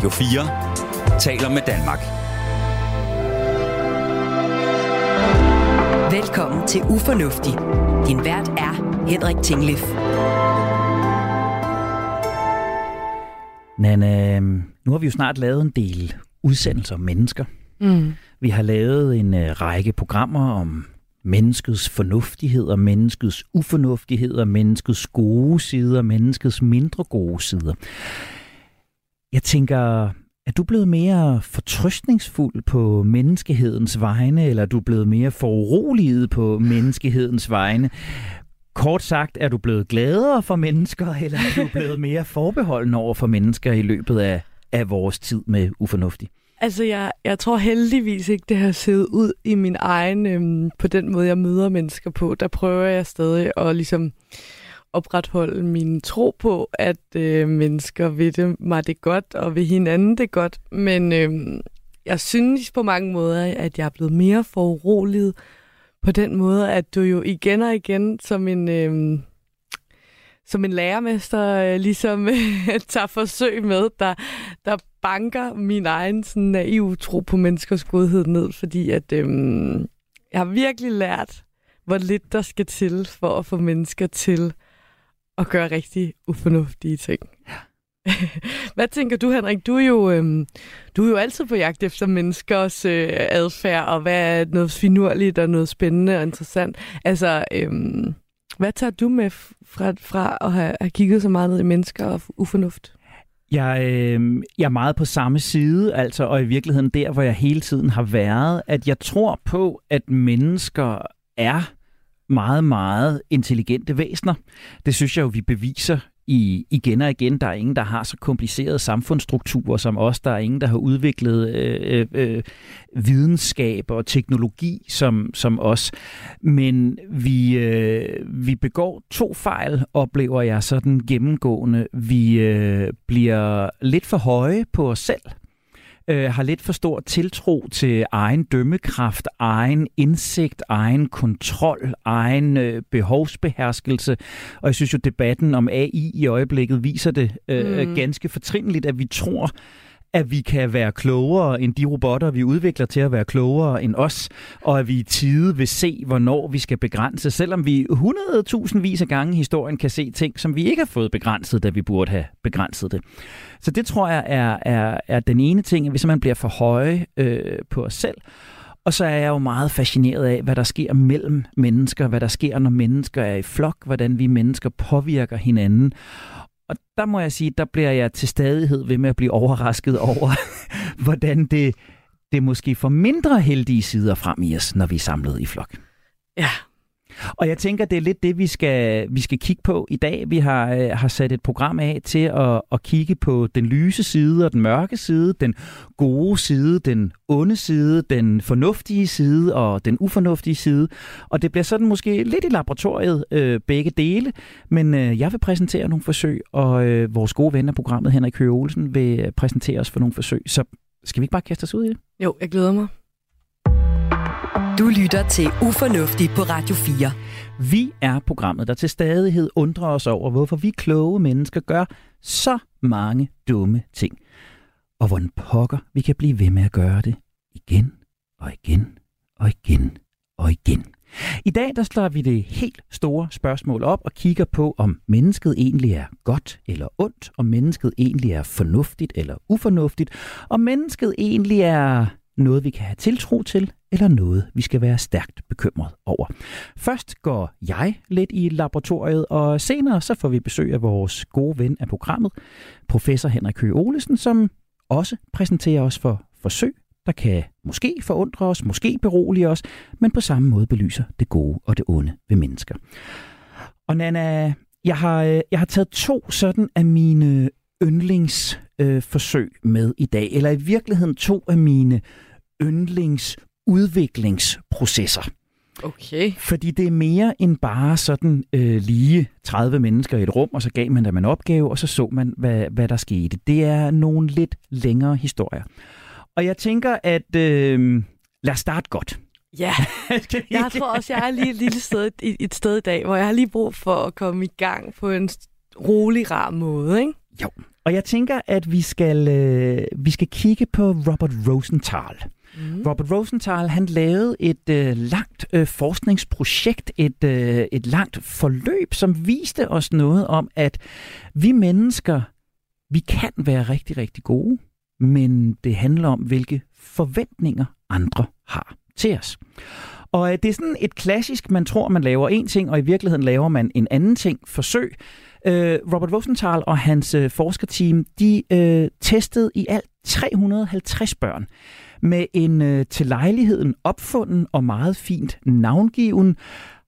Radio 4 taler med Danmark. Velkommen til Ufornuftig. Din vært er Henrik Tinglif. Nana, nu har vi jo snart lavet en del udsendelser om mennesker. Mm. Vi har lavet en uh, række programmer om menneskets fornuftigheder, menneskets ufornuftigheder, menneskets gode sider, menneskets mindre gode sider. Jeg tænker, er du blevet mere fortrøstningsfuld på menneskehedens vegne, eller er du blevet mere foruroliget på menneskehedens vegne? Kort sagt, er du blevet gladere for mennesker, eller er du blevet mere forbeholden over for mennesker i løbet af, af vores tid med ufornuftig? Altså, jeg, jeg tror heldigvis ikke, det har siddet ud i min egen, øhm, på den måde, jeg møder mennesker på. Der prøver jeg stadig at ligesom opretholde min tro på, at øh, mennesker vil det mig det godt, og vil hinanden det godt. Men øh, jeg synes på mange måder, at jeg er blevet mere foruroliget på den måde, at du jo igen og igen som en... Øh, som en lærermester øh, ligesom øh, tager forsøg med, der, der banker min egen sådan, naiv tro på menneskers godhed ned, fordi at øh, jeg har virkelig lært, hvor lidt der skal til for at få mennesker til at gøre rigtig ufornuftige ting. Hvad tænker du, Henrik? Du er jo, øhm, du er jo altid på jagt efter menneskers øh, adfærd, og hvad er noget finurligt og noget spændende og interessant. Altså, øhm, hvad tager du med fra, fra at have, have kigget så meget ned i mennesker og ufornuft? Jeg, øh, jeg er meget på samme side, altså, og i virkeligheden der, hvor jeg hele tiden har været, at jeg tror på, at mennesker er meget, meget intelligente væsener. Det synes jeg jo, vi beviser i, igen og igen. Der er ingen, der har så komplicerede samfundsstrukturer som os. Der er ingen, der har udviklet øh, øh, øh videnskab og teknologi som, som os. Men vi, øh, vi begår to fejl, oplever jeg sådan gennemgående. Vi øh, bliver lidt for høje på os selv øh, har lidt for stor tiltro til egen dømmekraft, egen indsigt, egen kontrol, egen øh, behovsbeherskelse. Og jeg synes jo, debatten om AI i øjeblikket viser det øh, mm. ganske fortrindeligt, at vi tror, at vi kan være klogere end de robotter, vi udvikler til at være klogere end os, og at vi i tide vil se, hvornår vi skal begrænse, selvom vi 100.000 vis af gange i historien kan se ting, som vi ikke har fået begrænset, da vi burde have begrænset det. Så det tror jeg er, er, er den ene ting, at hvis man bliver for høje øh, på os selv, og så er jeg jo meget fascineret af, hvad der sker mellem mennesker, hvad der sker, når mennesker er i flok, hvordan vi mennesker påvirker hinanden. Og der må jeg sige, der bliver jeg til stadighed ved med at blive overrasket over, hvordan det, det måske får mindre heldige sider frem i os, når vi er samlet i flok. Ja, og jeg tænker, det er lidt det, vi skal, vi skal kigge på i dag. Vi har, øh, har sat et program af til at, at kigge på den lyse side og den mørke side, den gode side, den onde side, den fornuftige side og den ufornuftige side. Og det bliver sådan måske lidt i laboratoriet øh, begge dele, men øh, jeg vil præsentere nogle forsøg, og øh, vores gode ven af programmet, Henrik Høge Olsen, vil præsentere os for nogle forsøg. Så skal vi ikke bare kaste os ud i det? jo, jeg glæder mig. Du lytter til Ufornuftig på Radio 4. Vi er programmet, der til stadighed undrer os over, hvorfor vi kloge mennesker gør så mange dumme ting. Og hvordan pokker vi kan blive ved med at gøre det igen og igen og igen og igen. I dag der slår vi det helt store spørgsmål op og kigger på, om mennesket egentlig er godt eller ondt, om mennesket egentlig er fornuftigt eller ufornuftigt, om mennesket egentlig er noget, vi kan have tiltro til, eller noget, vi skal være stærkt bekymret over. Først går jeg lidt i laboratoriet, og senere så får vi besøg af vores gode ven af programmet, professor Henrik Høgh Olesen, som også præsenterer os for forsøg, der kan måske forundre os, måske berolige os, men på samme måde belyser det gode og det onde ved mennesker. Og Nana, jeg har, øh, jeg har taget to sådan af mine yndlingsforsøg øh, med i dag, eller i virkeligheden to af mine yndlingsudviklingsprocesser. Okay. Fordi det er mere end bare sådan øh, lige 30 mennesker i et rum, og så gav man dem en opgave, og så så man, hvad, hvad der skete. Det er nogle lidt længere historier. Og jeg tænker, at øh, lad os starte godt. Ja, jeg tror også, jeg er lige et lille sted, et, sted i dag, hvor jeg har lige brug for at komme i gang på en rolig, rar måde, ikke? Jo, og Og jeg tænker, at vi skal, øh, vi skal kigge på Robert Rosenthal. Mm. Robert Rosenthal han lavede et øh, langt øh, forskningsprojekt, et, øh, et langt forløb, som viste os noget om, at vi mennesker, vi kan være rigtig, rigtig gode, men det handler om, hvilke forventninger andre har til os. Og øh, det er sådan et klassisk, man tror, man laver en ting, og i virkeligheden laver man en anden ting, forsøg. Øh, Robert Rosenthal og hans øh, forskerteam, de øh, testede i alt 350 børn med en øh, til lejligheden opfunden og meget fint navngiven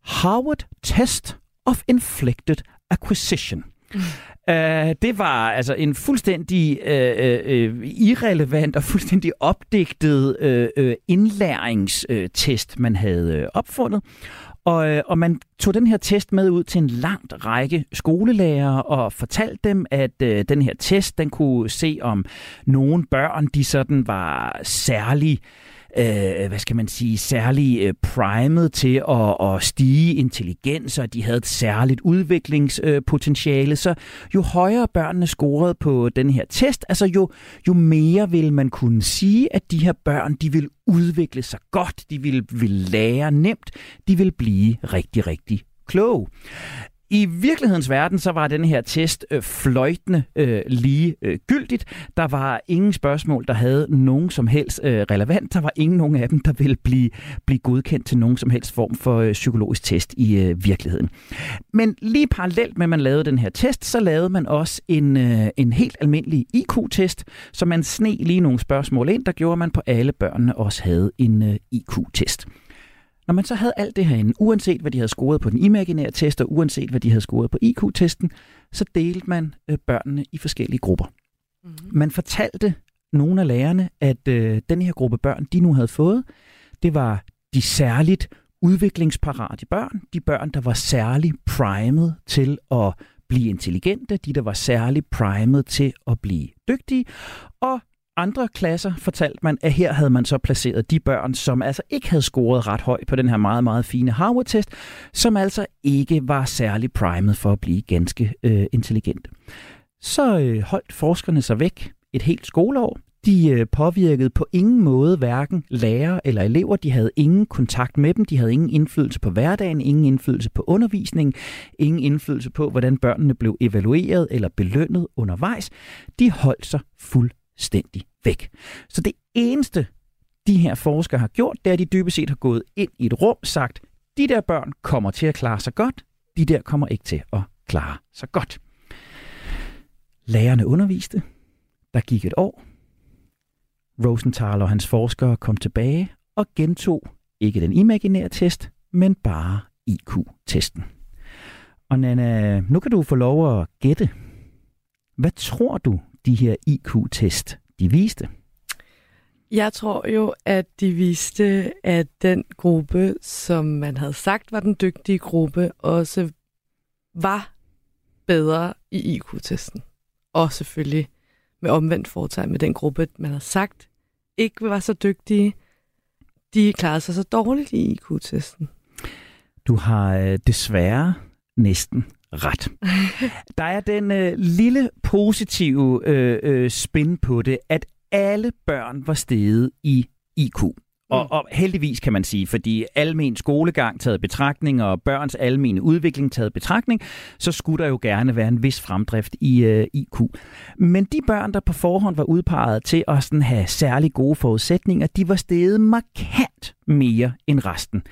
Harvard Test of Inflected Acquisition. Mm. Uh, det var altså en fuldstændig uh, uh, irrelevant og fuldstændig opdigtet uh, uh, indlæringstest, man havde opfundet. Og, øh, og man tog den her test med ud til en langt række skolelærere og fortalte dem, at øh, den her test, den kunne se om nogle børn, de sådan var særlig øh, hvad skal man sige, særlig øh, primet til at, at stige intelligens, og de havde et særligt udviklingspotentiale. Så jo højere børnene scorede på den her test, altså jo, jo mere vil man kunne sige, at de her børn, de vil udvikle sig godt, de vil, vil lære nemt, de vil blive rigtig, rigtig kloge. I virkelighedens verden, så var den her test øh, fløjtende øh, lige øh, gyldigt. Der var ingen spørgsmål, der havde nogen som helst øh, relevant. Der var ingen nogen af dem, der ville blive, blive godkendt til nogen som helst form for øh, psykologisk test i øh, virkeligheden. Men lige parallelt med, at man lavede den her test, så lavede man også en, øh, en helt almindelig IQ-test, så man sne lige nogle spørgsmål ind, der gjorde, at man på alle børnene også havde en øh, IQ-test. Når man så havde alt det herinde, uanset hvad de havde scoret på den imaginære test, og uanset hvad de havde scoret på IQ-testen, så delte man øh, børnene i forskellige grupper. Mm-hmm. Man fortalte nogle af lærerne, at øh, den her gruppe børn, de nu havde fået, det var de særligt udviklingsparate børn, de børn, der var særligt primet til at blive intelligente, de der var særligt primet til at blive dygtige, og andre klasser fortalte man, at her havde man så placeret de børn, som altså ikke havde scoret ret højt på den her meget, meget fine Harvard-test, som altså ikke var særlig primet for at blive ganske øh, intelligente. Så øh, holdt forskerne sig væk et helt skoleår. De øh, påvirkede på ingen måde hverken lærere eller elever. De havde ingen kontakt med dem. De havde ingen indflydelse på hverdagen, ingen indflydelse på undervisningen, ingen indflydelse på, hvordan børnene blev evalueret eller belønnet undervejs. De holdt sig fuld fuldstændig væk. Så det eneste, de her forskere har gjort, det er, at de dybest set har gået ind i et rum, sagt, de der børn kommer til at klare sig godt, de der kommer ikke til at klare sig godt. Lærerne underviste. Der gik et år. Rosenthal og hans forskere kom tilbage og gentog ikke den imaginære test, men bare IQ-testen. Og Nana, nu kan du få lov at gætte. Hvad tror du, de her IQ-test, de viste? Jeg tror jo, at de viste, at den gruppe, som man havde sagt var den dygtige gruppe, også var bedre i IQ-testen. Og selvfølgelig med omvendt foretegn med den gruppe, man havde sagt ikke var så dygtige, de klarede sig så dårligt i IQ-testen. Du har øh, desværre næsten ret. Der er den øh, lille positive øh, øh, spin på det, at alle børn var steget i IQ. Og, mm. og heldigvis kan man sige, fordi almen skolegang taget betragtning og børns almene udvikling taget betragtning, så skulle der jo gerne være en vis fremdrift i øh, IQ. Men de børn, der på forhånd var udpeget til at sådan have særlig gode forudsætninger, de var steget markant mere end resten.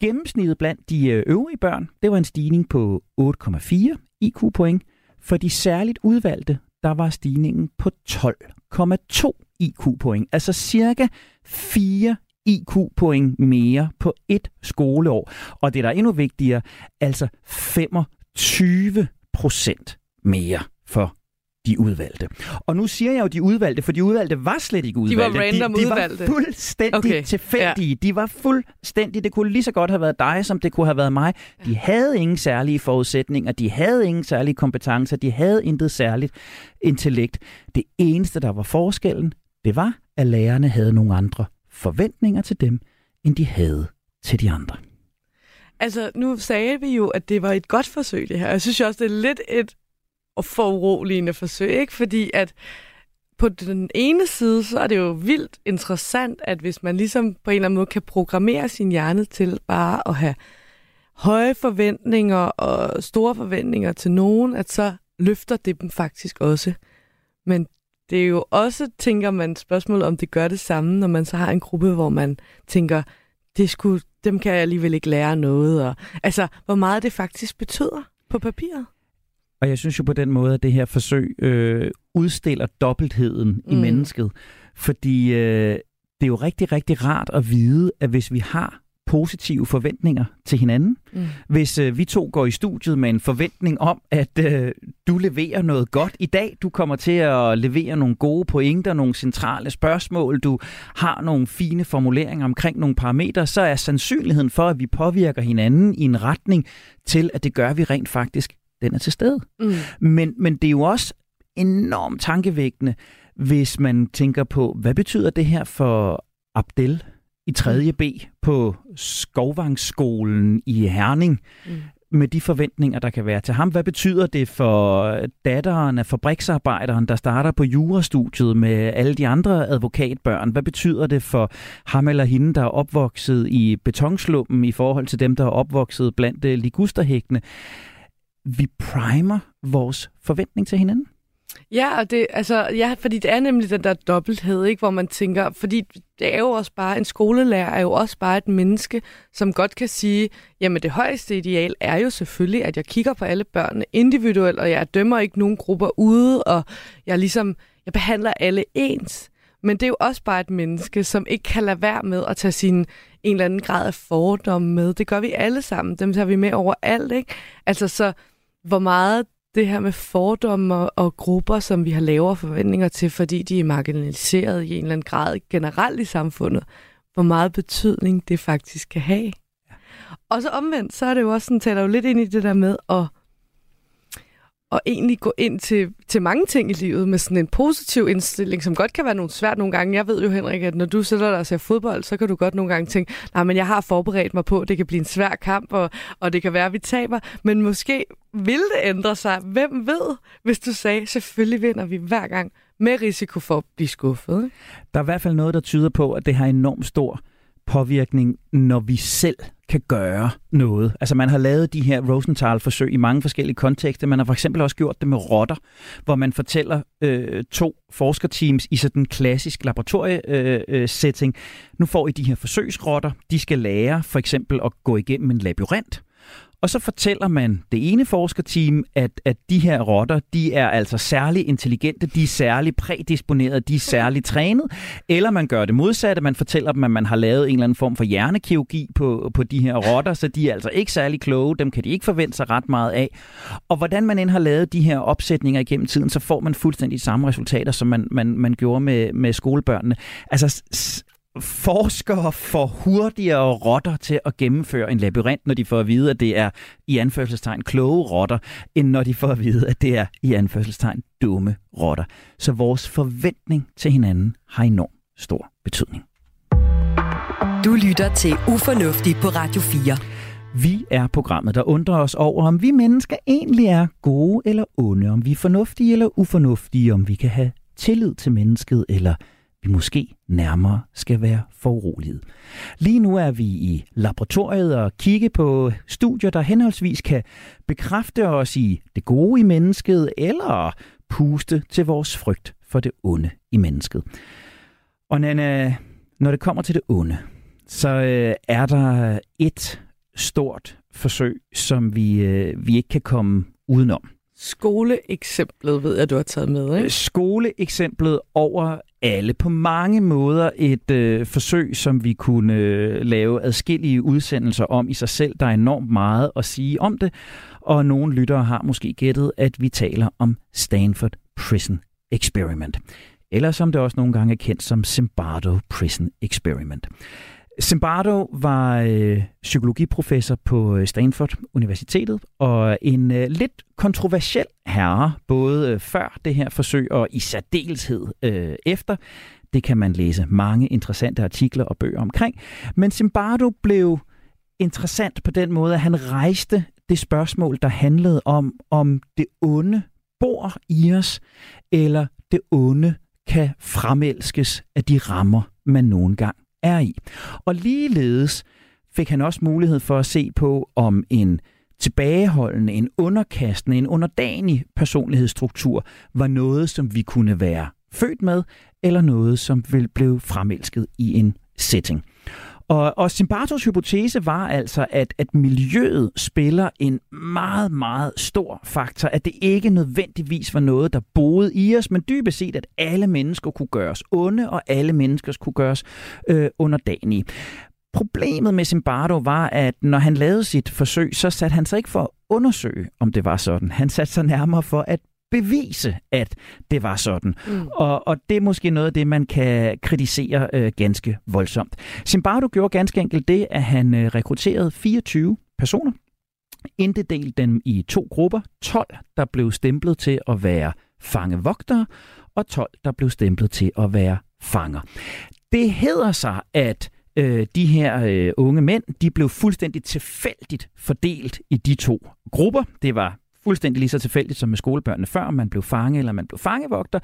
Gennemsnittet blandt de øh, øvrige børn, det var en stigning på 8,4 IQ-point. For de særligt udvalgte, der var stigningen på 12,2 IQ-point. Altså cirka 4 IQ-point mere på et skoleår. Og det, der er endnu vigtigere, altså 25 procent mere for de udvalgte. Og nu siger jeg jo de udvalgte, for de udvalgte var slet ikke udvalgte. De var random de, de udvalgte. var fuldstændig okay. tilfældige. Ja. De var fuldstændig, det kunne lige så godt have været dig, som det kunne have været mig. De havde ingen særlige forudsætninger, de havde ingen særlige kompetencer, de havde intet særligt intellekt. Det eneste, der var forskellen, det var, at lærerne havde nogle andre forventninger til dem, end de havde til de andre. Altså, nu sagde vi jo, at det var et godt forsøg, det her. Jeg synes også, det er lidt et foruroligende forsøg, ikke? Fordi at på den ene side, så er det jo vildt interessant, at hvis man ligesom på en eller anden måde kan programmere sin hjerne til bare at have høje forventninger og store forventninger til nogen, at så løfter det dem faktisk også. Men det er jo også, tænker man, spørgsmål om det gør det samme, når man så har en gruppe, hvor man tænker, det skulle, dem kan jeg alligevel ikke lære noget. Og, altså, hvor meget det faktisk betyder på papiret. Og jeg synes jo på den måde, at det her forsøg øh, udstiller dobbeltheden mm. i mennesket. Fordi øh, det er jo rigtig, rigtig rart at vide, at hvis vi har positive forventninger til hinanden. Mm. Hvis øh, vi to går i studiet med en forventning om, at øh, du leverer noget godt i dag, du kommer til at levere nogle gode pointer, nogle centrale spørgsmål, du har nogle fine formuleringer omkring nogle parametre, så er sandsynligheden for, at vi påvirker hinanden i en retning til, at det gør vi rent faktisk, den er til stede. Mm. Men, men det er jo også enormt tankevækkende, hvis man tænker på, hvad betyder det her for Abdel, i 3. B på Skovvangsskolen i Herning, mm. med de forventninger, der kan være til ham. Hvad betyder det for datteren af fabriksarbejderen, der starter på jurastudiet med alle de andre advokatbørn? Hvad betyder det for ham eller hende, der er opvokset i betonslummen i forhold til dem, der er opvokset blandt øh, ligusterhækkene? Vi primer vores forventning til hinanden. Ja, og det, altså, ja, fordi det er nemlig den der dobbelthed, ikke, hvor man tænker, fordi det er jo også bare, en skolelærer er jo også bare et menneske, som godt kan sige, jamen det højeste ideal er jo selvfølgelig, at jeg kigger på alle børnene individuelt, og jeg dømmer ikke nogen grupper ude, og jeg ligesom, jeg behandler alle ens. Men det er jo også bare et menneske, som ikke kan lade være med at tage sin en eller anden grad af fordomme med. Det gør vi alle sammen. Dem tager vi med overalt, ikke? Altså så, hvor meget det her med fordomme og, og grupper, som vi har lavere forventninger til, fordi de er marginaliseret i en eller anden grad generelt i samfundet, hvor meget betydning det faktisk kan have. Ja. Og så omvendt, så er det jo også sådan, taler jo lidt ind i det der med at og egentlig gå ind til, til mange ting i livet med sådan en positiv indstilling, som godt kan være nogle svært nogle gange. Jeg ved jo, Henrik, at når du sætter dig og ser fodbold, så kan du godt nogle gange tænke, nej, men jeg har forberedt mig på, at det kan blive en svær kamp, og, og det kan være, at vi taber. Men måske vil det ændre sig. Hvem ved, hvis du sagde, selvfølgelig vinder vi hver gang med risiko for at blive skuffet. Der er i hvert fald noget, der tyder på, at det har enormt stor påvirkning, når vi selv kan gøre noget. Altså man har lavet de her Rosenthal-forsøg i mange forskellige kontekster. Man har for eksempel også gjort det med rotter, hvor man fortæller øh, to forskerteams i sådan en klassisk laboratoriesetting. Øh, øh nu får I de her forsøgsrotter. De skal lære for eksempel at gå igennem en labyrint. Og så fortæller man det ene forskerteam, at, at de her rotter, de er altså særlig intelligente, de er særlig prædisponerede, de er særlig trænet. Eller man gør det modsatte, man fortæller dem, at man har lavet en eller anden form for hjernekirurgi på, på de her rotter, så de er altså ikke særlig kloge, dem kan de ikke forvente sig ret meget af. Og hvordan man end har lavet de her opsætninger igennem tiden, så får man fuldstændig samme resultater, som man, man, man gjorde med, med skolebørnene. Altså forskere får hurtigere rotter til at gennemføre en labyrint, når de får at vide, at det er i anførselstegn kloge rotter, end når de får at vide, at det er i anførselstegn dumme rotter. Så vores forventning til hinanden har enormt stor betydning. Du lytter til Ufornuftig på Radio 4. Vi er programmet, der undrer os over, om vi mennesker egentlig er gode eller onde, om vi er fornuftige eller ufornuftige, om vi kan have tillid til mennesket eller vi måske nærmere skal være foruroliget. Lige nu er vi i laboratoriet og kigge på studier, der henholdsvis kan bekræfte os i det gode i mennesket, eller puste til vores frygt for det onde i mennesket. Og Nana, når det kommer til det onde, så øh, er der et stort forsøg, som vi, øh, vi ikke kan komme udenom. Skoleeksemplet ved jeg, du har taget med, ikke? Skoleeksemplet over alle. På mange måder et øh, forsøg, som vi kunne øh, lave adskillige udsendelser om i sig selv. Der er enormt meget at sige om det, og nogle lyttere har måske gættet, at vi taler om Stanford Prison Experiment. Eller som det også nogle gange er kendt som Zimbardo Prison Experiment. Zimbardo var øh, psykologiprofessor på øh, Stanford Universitetet, og en øh, lidt kontroversiel herre, både øh, før det her forsøg og i særdeleshed øh, efter. Det kan man læse mange interessante artikler og bøger omkring. Men Zimbardo blev interessant på den måde, at han rejste det spørgsmål, der handlede om, om det onde bor i os, eller det onde kan fremelskes af de rammer, man nogle gang er i. Og ligeledes fik han også mulighed for at se på, om en tilbageholdende, en underkastende, en underdanig personlighedsstruktur var noget, som vi kunne være født med, eller noget, som vil blive fremelsket i en setting. Og, og Simbartos hypotese var altså, at, at miljøet spiller en meget, meget stor faktor. At det ikke nødvendigvis var noget, der boede i os, men dybest set, at alle mennesker kunne gøres onde, og alle mennesker kunne gøres øh, underdanige. Problemet med Zimbardo var, at når han lavede sit forsøg, så satte han sig ikke for at undersøge, om det var sådan. Han satte sig nærmere for at bevise, at det var sådan. Mm. Og, og det er måske noget af det, man kan kritisere øh, ganske voldsomt. Zimbardo gjorde ganske enkelt det, at han øh, rekrutterede 24 personer, inddelte dem i to grupper. 12, der blev stemplet til at være fangevogtere, og 12, der blev stemplet til at være fanger. Det hedder sig, at øh, de her øh, unge mænd, de blev fuldstændig tilfældigt fordelt i de to grupper. Det var fuldstændig lige så tilfældigt som med skolebørnene før, om man blev fange eller man blev fangevogter.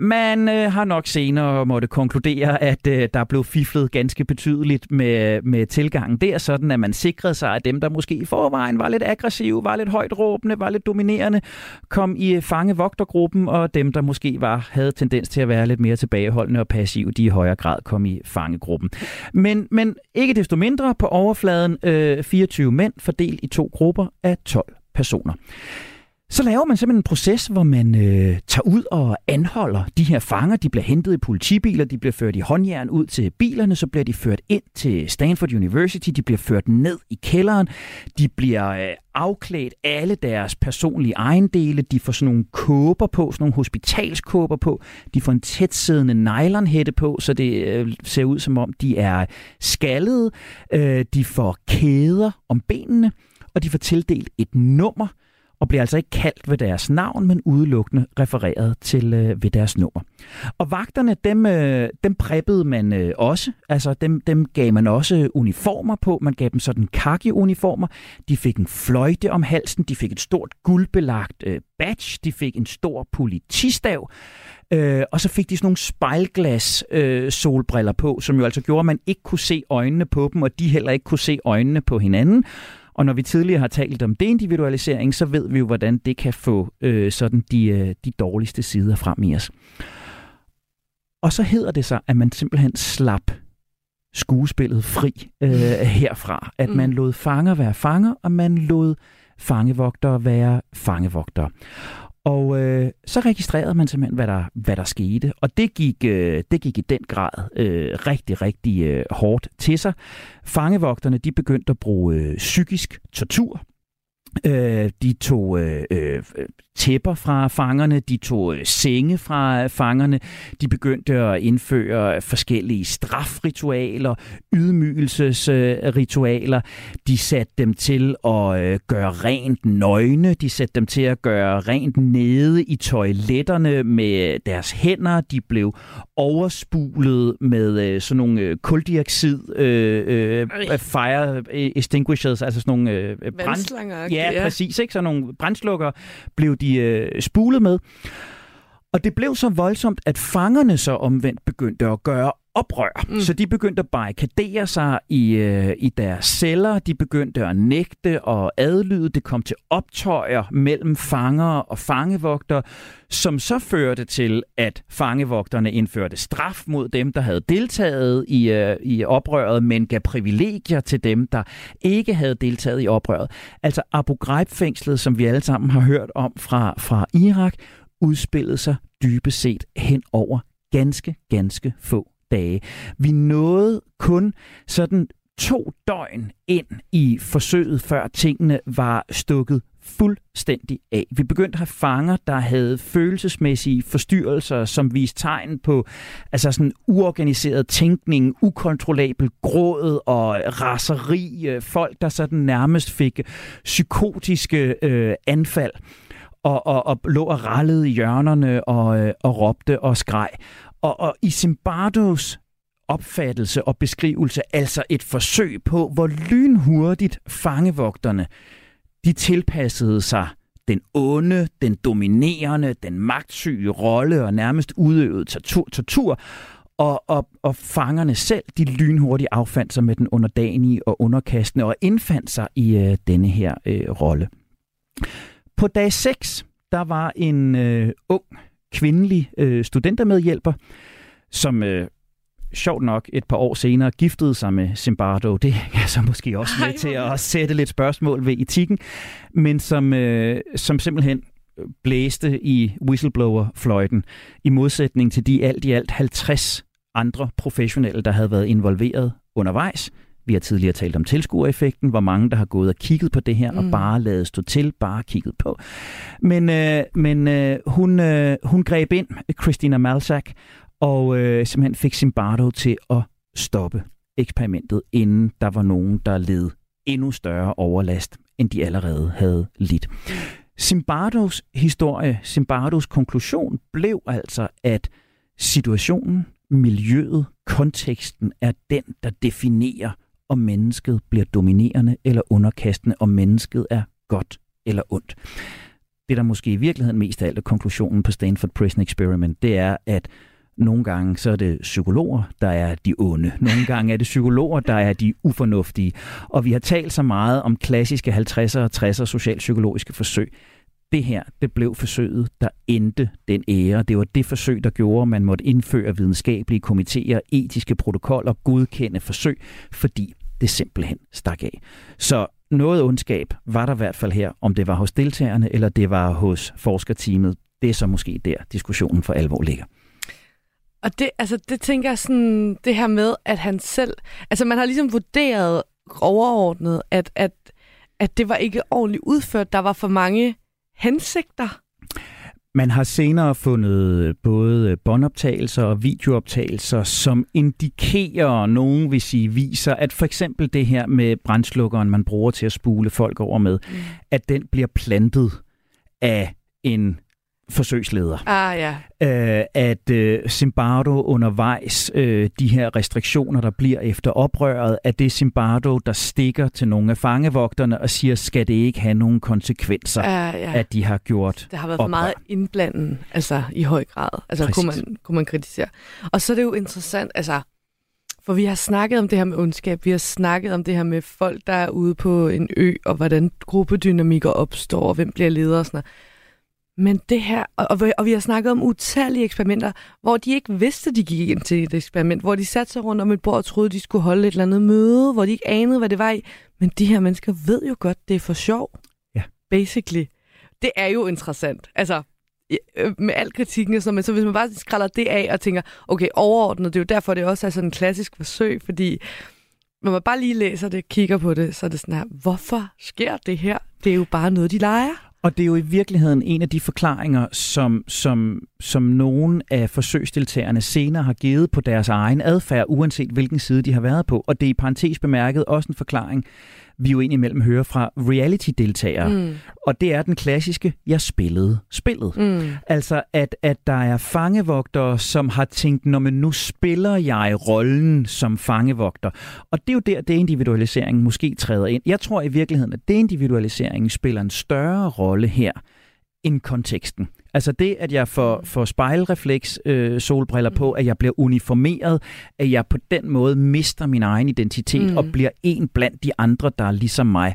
Man øh, har nok senere måtte konkludere, at øh, der blev fiflet ganske betydeligt med, med tilgangen der, sådan at man sikrede sig, at dem, der måske i forvejen var lidt aggressive, var lidt højt råbende, var lidt dominerende, kom i øh, fangevogtergruppen, og dem, der måske var havde tendens til at være lidt mere tilbageholdende og passive, de i højere grad kom i fangegruppen. Men, men ikke desto mindre på overfladen øh, 24 mænd fordelt i to grupper af 12 personer. Så laver man simpelthen en proces, hvor man øh, tager ud og anholder de her fanger. De bliver hentet i politibiler, de bliver ført i håndjern ud til bilerne, så bliver de ført ind til Stanford University, de bliver ført ned i kælderen, de bliver øh, afklædt alle deres personlige ejendele, de får sådan nogle kåber på, sådan nogle hospitalskåber på, de får en tætsiddende nylonhætte på, så det øh, ser ud som om, de er skaldede, øh, de får kæder om benene, og de får tildelt et nummer, og bliver altså ikke kaldt ved deres navn, men udelukkende refereret til øh, ved deres nummer. Og vagterne, dem, øh, dem præppede man øh, også. Altså dem, dem gav man også uniformer på. Man gav dem sådan kaki-uniformer. De fik en fløjte om halsen. De fik et stort guldbelagt øh, badge. De fik en stor politistav. Øh, og så fik de sådan nogle spejlglas øh, solbriller på, som jo altså gjorde, at man ikke kunne se øjnene på dem, og de heller ikke kunne se øjnene på hinanden. Og når vi tidligere har talt om deindividualisering, så ved vi jo, hvordan det kan få øh, sådan de, øh, de dårligste sider frem i os. Og så hedder det sig, at man simpelthen slap skuespillet fri øh, herfra. At man mm. lod fanger være fanger, og man lod fangevogtere være fangevogtere. Og øh, så registrerede man simpelthen, hvad der, hvad der skete. Og det gik, øh, det gik i den grad øh, rigtig, rigtig øh, hårdt til sig. Fangevogterne de begyndte at bruge øh, psykisk tortur. Øh, de tog øh, øh, tæpper fra fangerne, de tog øh, senge fra fangerne, de begyndte at indføre forskellige strafritualer, ydmygelsesritualer, de satte dem til at øh, gøre rent nøgne, de satte dem til at gøre rent nede i toiletterne med deres hænder, de blev overspulet med øh, sådan nogle kuldioxid øh, øh, fire extinguishers, altså sådan nogle øh, brand... Ja, ja, præcis, ikke? Sådan nogle brændslukker blev de øh, spulet med. Og det blev så voldsomt, at fangerne så omvendt begyndte at gøre oprør. Mm. Så de begyndte at barrikadere sig i, øh, i deres celler, de begyndte at nægte og adlyde. Det kom til optøjer mellem fanger og fangevogtere, som så førte til, at fangevogterne indførte straf mod dem, der havde deltaget i, øh, i oprøret, men gav privilegier til dem, der ikke havde deltaget i oprøret. Altså Abu Ghraib-fængslet, som vi alle sammen har hørt om fra, fra Irak, udspillede sig dybest set hen over ganske, ganske få dage. Vi nåede kun sådan to døgn ind i forsøget, før tingene var stukket fuldstændig af. Vi begyndte at have fanger, der havde følelsesmæssige forstyrrelser, som viste tegn på altså sådan uorganiseret tænkning, ukontrollabel gråd og raseri. Øh, folk, der sådan nærmest fik psykotiske øh, anfald og, og, og lå og rallede i hjørnerne og, øh, og råbte og skreg. Og, og i Zimbardos opfattelse og beskrivelse, altså et forsøg på, hvor lynhurtigt fangevogterne de tilpassede sig den onde, den dominerende, den magtsyge rolle og nærmest udøvede tortur, tortur og, og, og fangerne selv, de lynhurtigt affandt sig med den underdanige og underkastende og indfandt sig i øh, denne her øh, rolle. På dag 6, der var en øh, ung kvindelig øh, studentermedhjælper, som øh, sjovt nok et par år senere giftede sig med Zimbardo. Det er så måske også med til at sætte lidt spørgsmål ved etikken, men som, øh, som simpelthen blæste i whistleblower-fløjten, i modsætning til de alt i alt 50 andre professionelle, der havde været involveret undervejs. Vi har tidligere talt om tilskuereffekten, hvor mange der har gået og kigget på det her mm. og bare lavet stå til, bare kigget på. Men, øh, men øh, hun, øh, hun greb ind, Christina Malzak, og øh, simpelthen fik Zimbardo til at stoppe eksperimentet, inden der var nogen, der led endnu større overlast, end de allerede havde lidt. Zimbardos historie, Zimbardos konklusion blev altså, at situationen, miljøet, konteksten er den, der definerer, om mennesket bliver dominerende eller underkastende, om mennesket er godt eller ondt. Det, der måske i virkeligheden mest af alt er konklusionen på Stanford Prison Experiment, det er, at nogle gange så er det psykologer, der er de onde. Nogle gange er det psykologer, der er de ufornuftige. Og vi har talt så meget om klassiske 50'er og 60'er socialpsykologiske forsøg. Det her, det blev forsøget, der endte den ære. Det var det forsøg, der gjorde, at man måtte indføre videnskabelige komitéer, etiske protokoller, godkende forsøg, fordi det simpelthen stak af. Så noget ondskab var der i hvert fald her, om det var hos deltagerne, eller det var hos forskerteamet. Det er så måske der, diskussionen for alvor ligger. Og det, altså, det tænker jeg sådan, det her med, at han selv... Altså, man har ligesom vurderet overordnet, at, at, at det var ikke ordentligt udført. Der var for mange hensigter. Man har senere fundet både båndoptagelser og videooptagelser, som indikerer, nogen vil sige, viser, at for eksempel det her med brændslukkeren, man bruger til at spule folk over med, mm. at den bliver plantet af en forsøgsleder. Ah, ja. Øh, at øh, Zimbardo undervejs, øh, de her restriktioner, der bliver efter oprøret, at det er Zimbardo, der stikker til nogle af fangevogterne og siger, skal det ikke have nogen konsekvenser, ah, ja. at de har gjort Det har været for meget indblanden, altså i høj grad. Altså kunne man, kunne man kritisere. Og så er det jo interessant, altså for vi har snakket om det her med ondskab, vi har snakket om det her med folk, der er ude på en ø, og hvordan gruppedynamikker opstår, og hvem bliver leder og sådan noget. Men det her, og, og vi har snakket om utallige eksperimenter, hvor de ikke vidste, de gik ind til et eksperiment, hvor de satte sig rundt om et bord og troede, de skulle holde et eller andet møde, hvor de ikke anede, hvad det var i. Men de her mennesker ved jo godt, det er for sjov. Ja. Basically. Det er jo interessant. Altså, øh, med al kritikken og sådan men så hvis man bare skræller det af og tænker, okay, overordnet, det er jo derfor, det også er sådan en klassisk forsøg, fordi når man bare lige læser det, kigger på det, så er det sådan her, hvorfor sker det her? Det er jo bare noget, de leger. Og det er jo i virkeligheden en af de forklaringer, som, som, som nogen af forsøgsdeltagerne senere har givet på deres egen adfærd, uanset hvilken side de har været på. Og det er i parentes bemærket også en forklaring, vi jo indimellem hører fra reality-deltagere. Mm. Og det er den klassiske, jeg spillede spillet. Mm. Altså, at, at der er fangevogtere, som har tænkt, når man nu spiller jeg rollen som fangevogter. Og det er jo der, det individualiseringen måske træder ind. Jeg tror i virkeligheden, at det individualiseringen spiller en større rolle her end konteksten. Altså det, at jeg får, får spejlrefleks øh, solbriller på, at jeg bliver uniformeret, at jeg på den måde mister min egen identitet mm. og bliver en blandt de andre, der er ligesom mig.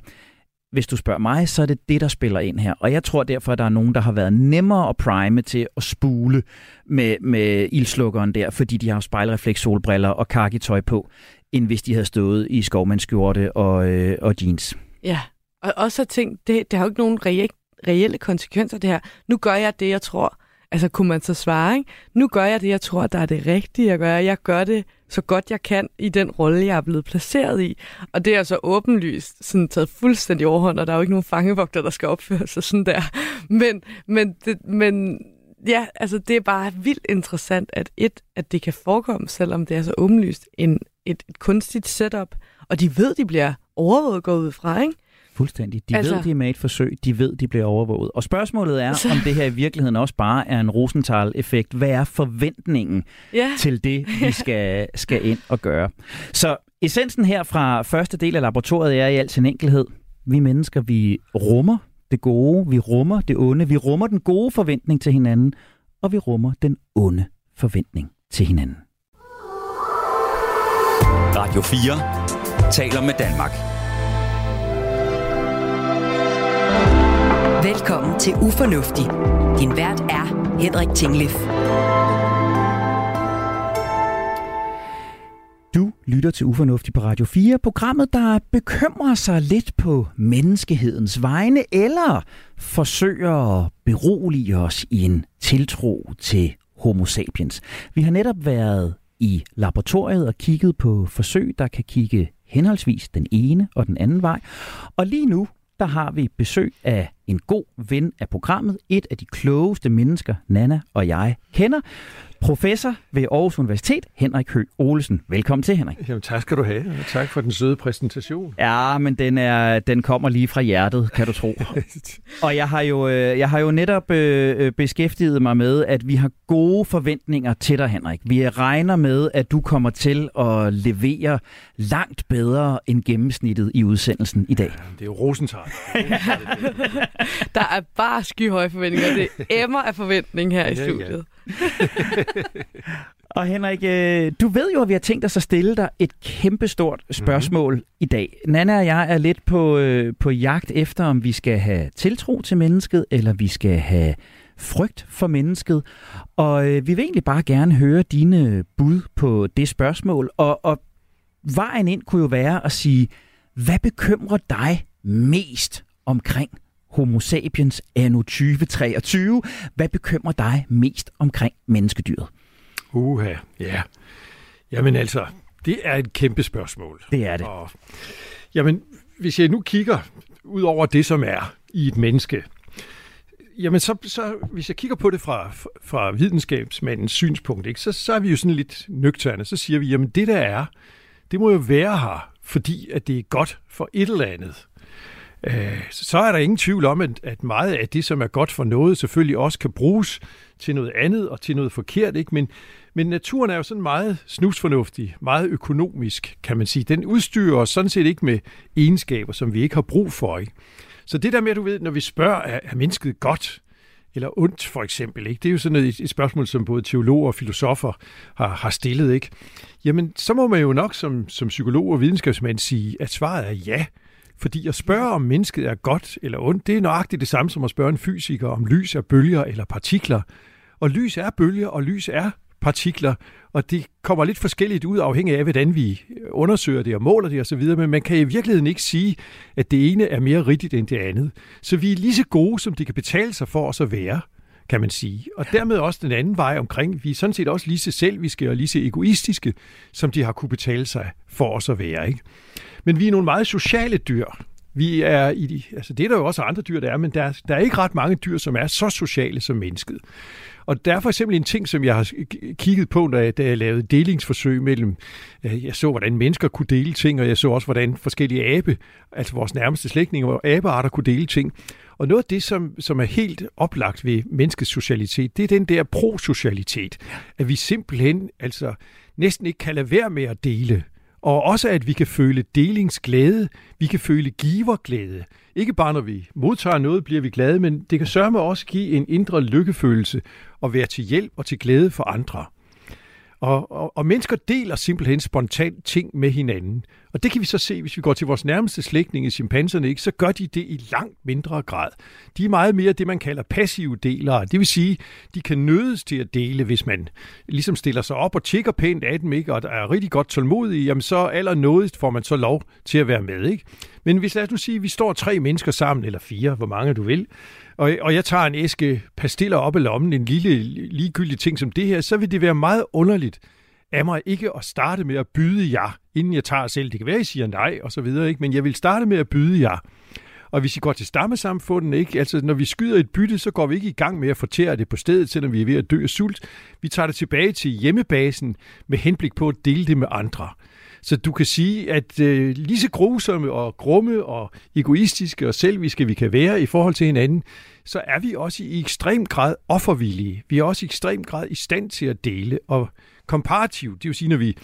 Hvis du spørger mig, så er det det, der spiller ind her. Og jeg tror derfor, at der er nogen, der har været nemmere at prime til at spule med, med ildslukkeren der, fordi de har spejlrefleks solbriller og kakitøj på, end hvis de havde stået i skovmandskjorte og, øh, og jeans. Ja, og også har tænkt, det, det har jo ikke nogen reelt reelle konsekvenser, det her. Nu gør jeg det, jeg tror. Altså, kunne man så svare, ikke? Nu gør jeg det, jeg tror, der er det rigtige at gøre. Jeg gør det så godt jeg kan i den rolle, jeg er blevet placeret i. Og det er så åbenlyst sådan taget fuldstændig overhånd, og der er jo ikke nogen fangevogter, der skal opføre sig sådan der. Men, men, det, men ja, altså det er bare vildt interessant, at et, at det kan forekomme, selvom det er så åbenlyst, en, et, et kunstigt setup, og de ved, de bliver overvåget gået ud fra, ikke? Fuldstændig. De altså... ved, de er med et forsøg. De ved, de bliver overvåget. Og spørgsmålet er, om det her i virkeligheden også bare er en Rosenthal-effekt. Hvad er forventningen ja. til det, vi skal, skal ind og gøre? Så essensen her fra første del af laboratoriet er i al sin enkelhed. Vi mennesker, vi rummer det gode, vi rummer det onde, vi rummer den gode forventning til hinanden, og vi rummer den onde forventning til hinanden. Radio 4 taler med Danmark. Velkommen til Ufornuftig. Din vært er Henrik Tinglif. Du lytter til Ufornuftig på Radio 4, programmet, der bekymrer sig lidt på menneskehedens vegne, eller forsøger at berolige os i en tiltro til homo sapiens. Vi har netop været i laboratoriet og kigget på forsøg, der kan kigge henholdsvis den ene og den anden vej. Og lige nu, der har vi besøg af en god ven af programmet, et af de klogeste mennesker, Nana og jeg kender, professor ved Aarhus Universitet, Henrik Høgh Olesen. Velkommen til, Henrik. Jamen, tak skal du have, og tak for den søde præsentation. Ja, men den, er, den kommer lige fra hjertet, kan du tro. og jeg har jo, øh, jeg har jo netop øh, beskæftiget mig med, at vi har gode forventninger til dig, Henrik. Vi regner med, at du kommer til at levere langt bedre end gennemsnittet i udsendelsen i dag. Ja, det er jo Rosenthal. Der er bare skyhøje forventninger. Det emmer af forventning her ja, i studiet. Ja. og Henrik, øh, du ved jo, at vi har tænkt os at stille dig et kæmpestort mhm. spørgsmål mm-hmm. i dag. Nana og jeg er lidt på, øh, på jagt efter, om vi skal have tiltro til mennesket, eller vi skal have frygt for mennesket. Og øh, vi vil egentlig bare gerne høre dine bud på det spørgsmål. Og, og vejen ind kunne jo være at sige, hvad bekymrer dig mest omkring Homo sapiens anno 2023. Hvad bekymrer dig mest omkring menneskedyret? Uha, ja. Jamen altså, det er et kæmpe spørgsmål. Det er det. Og, jamen, hvis jeg nu kigger ud over det, som er i et menneske, jamen så, så hvis jeg kigger på det fra, fra videnskabsmandens synspunkt, ikke, så, så er vi jo sådan lidt nøgterne. Så siger vi, jamen det der er, det må jo være her, fordi at det er godt for et eller andet. Øh, så er der ingen tvivl om, at meget af det, som er godt for noget, selvfølgelig også kan bruges til noget andet og til noget forkert. Ikke? Men, men naturen er jo sådan meget snusfornuftig, meget økonomisk, kan man sige. Den udstyrer os sådan set ikke med egenskaber, som vi ikke har brug for. Ikke? Så det der med, at du ved, når vi spørger, er, er mennesket godt eller ondt, for eksempel, ikke? det er jo sådan et, et spørgsmål, som både teologer og filosofer har, har stillet. Ikke? Jamen, så må man jo nok som, som psykolog og videnskabsmand sige, at svaret er ja. Fordi at spørge, om mennesket er godt eller ondt, det er nøjagtigt det samme som at spørge en fysiker, om lys er bølger eller partikler. Og lys er bølger, og lys er partikler, og det kommer lidt forskelligt ud afhængig af, hvordan vi undersøger det og måler det osv., men man kan i virkeligheden ikke sige, at det ene er mere rigtigt end det andet. Så vi er lige så gode, som det kan betale sig for os at være kan man sige. Og dermed også den anden vej omkring. Vi er sådan set også lige så selviske og lige så egoistiske, som de har kunne betale sig for os at være. Ikke? Men vi er nogle meget sociale dyr. Vi er i de, altså det er der jo også andre dyr, der er, men der, der er ikke ret mange dyr, som er så sociale som mennesket. Og der er for eksempel en ting, som jeg har kigget på, da jeg, da jeg lavede delingsforsøg mellem, øh, jeg så, hvordan mennesker kunne dele ting, og jeg så også, hvordan forskellige abe, altså vores nærmeste slægtninge og abearter kunne dele ting. Og noget af det, som, som er helt oplagt ved menneskets socialitet, det er den der prosocialitet. At vi simpelthen altså næsten ikke kan lade være med at dele. Og også at vi kan føle delingsglæde, vi kan føle giverglæde. Ikke bare når vi modtager noget, bliver vi glade, men det kan sørge med også give en indre lykkefølelse og være til hjælp og til glæde for andre. Og, og, og mennesker deler simpelthen spontant ting med hinanden. Og det kan vi så se, hvis vi går til vores nærmeste slægtninge, chimpanserne, ikke, så gør de det i langt mindre grad. De er meget mere det, man kalder passive delere. Det vil sige, de kan nødes til at dele, hvis man ligesom stiller sig op og tjekker pænt af dem, ikke, og er rigtig godt tålmodig, jamen så allernådigst får man så lov til at være med. Ikke? Men hvis lad os nu sige, at vi står tre mennesker sammen, eller fire, hvor mange du vil, og, og jeg tager en æske pastiller op i lommen, en lille ligegyldig ting som det her, så vil det være meget underligt af mig ikke at starte med at byde jer, inden jeg tager selv. Det kan være, at I siger nej, og så videre, ikke? men jeg vil starte med at byde jer. Og hvis I går til stammesamfundet, ikke? Altså, når vi skyder et bytte, så går vi ikke i gang med at fortære det på stedet, selvom vi er ved at dø af sult. Vi tager det tilbage til hjemmebasen med henblik på at dele det med andre. Så du kan sige, at øh, lige så grusomme og grumme og egoistiske og selviske vi kan være i forhold til hinanden, så er vi også i ekstrem grad offervillige. Vi er også i ekstrem grad i stand til at dele. Og komparativt, det vil sige, når vi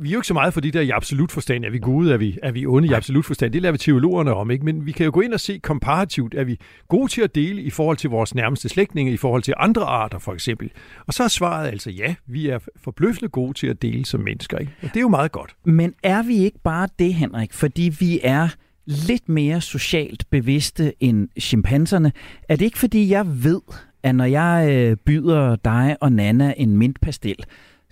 vi er jo ikke så meget for de der i absolut forstand. Er vi gode? Er vi, er vi onde i absolut forstand? Det lader vi teologerne om, ikke? Men vi kan jo gå ind og se komparativt. Er vi gode til at dele i forhold til vores nærmeste slægtninge, i forhold til andre arter for eksempel? Og så er svaret altså ja, vi er forbløffende gode til at dele som mennesker, ikke? Og det er jo meget godt. Men er vi ikke bare det, Henrik? Fordi vi er lidt mere socialt bevidste end chimpanserne. Er det ikke fordi, jeg ved, at når jeg øh, byder dig og Nana en mintpastil,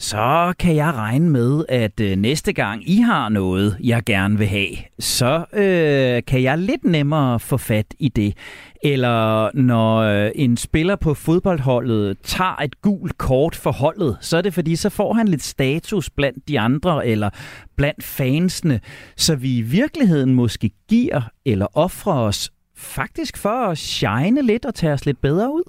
så kan jeg regne med, at øh, næste gang I har noget, jeg gerne vil have, så øh, kan jeg lidt nemmere få fat i det. Eller når øh, en spiller på fodboldholdet tager et gult kort for holdet, så er det fordi, så får han lidt status blandt de andre eller blandt fansene, så vi i virkeligheden måske giver eller offrer os faktisk for at shine lidt og tage os lidt bedre ud?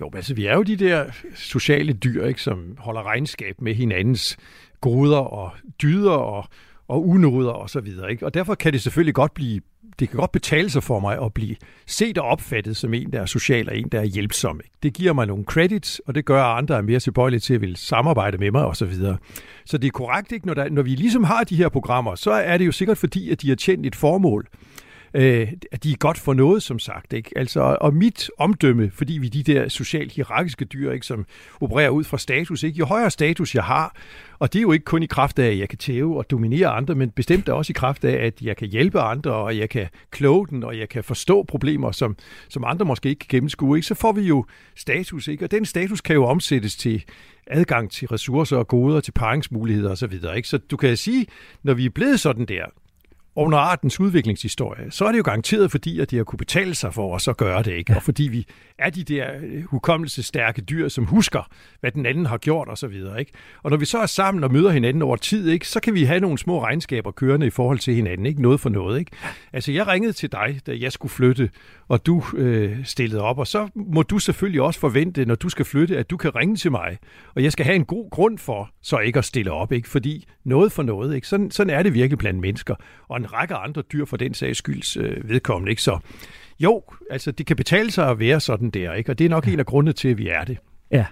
Jo, altså vi er jo de der sociale dyr, ikke, som holder regnskab med hinandens goder og dyder og, og unoder og så videre. Ikke? Og derfor kan det selvfølgelig godt blive, det kan godt betale sig for mig at blive set og opfattet som en, der er social og en, der er hjælpsom. Ikke? Det giver mig nogle credits, og det gør, at andre er mere tilbøjelige til at vil samarbejde med mig og så videre. Så det er korrekt, ikke? Når, der, når vi ligesom har de her programmer, så er det jo sikkert fordi, at de har tjent et formål øh, at de er godt for noget, som sagt. Ikke? Altså, og mit omdømme, fordi vi er de der socialt hierarkiske dyr, ikke, som opererer ud fra status, ikke? jo højere status jeg har, og det er jo ikke kun i kraft af, at jeg kan tæve og dominere andre, men bestemt også i kraft af, at jeg kan hjælpe andre, og jeg kan kloge den, og jeg kan forstå problemer, som, som andre måske ikke kan gennemskue. Ikke? Så får vi jo status, ikke? og den status kan jo omsættes til adgang til ressourcer og goder, til paringsmuligheder osv. Ikke? Så du kan sige, når vi er blevet sådan der, under artens udviklingshistorie, så er det jo garanteret fordi, at det har kunne betale sig for os at gøre det, ikke? Og fordi vi er de der øh, hukommelsestærke dyr, som husker, hvad den anden har gjort og så videre, ikke? Og når vi så er sammen og møder hinanden over tid, ikke, så kan vi have nogle små regnskaber kørende i forhold til hinanden, ikke? Noget for noget, ikke? Altså, jeg ringede til dig, da jeg skulle flytte, og du øh, stillede op, og så må du selvfølgelig også forvente, når du skal flytte, at du kan ringe til mig, og jeg skal have en god grund for så ikke at stille op, ikke? Fordi noget for noget, ikke? Sådan, sådan er det virkelig blandt mennesker. Og en række andre dyr for den sags skylds øh, vedkommende. Ikke? Så jo, altså det kan betale sig at være sådan der, ikke? og det er nok ja. en af grundene til, at vi er det. Ja,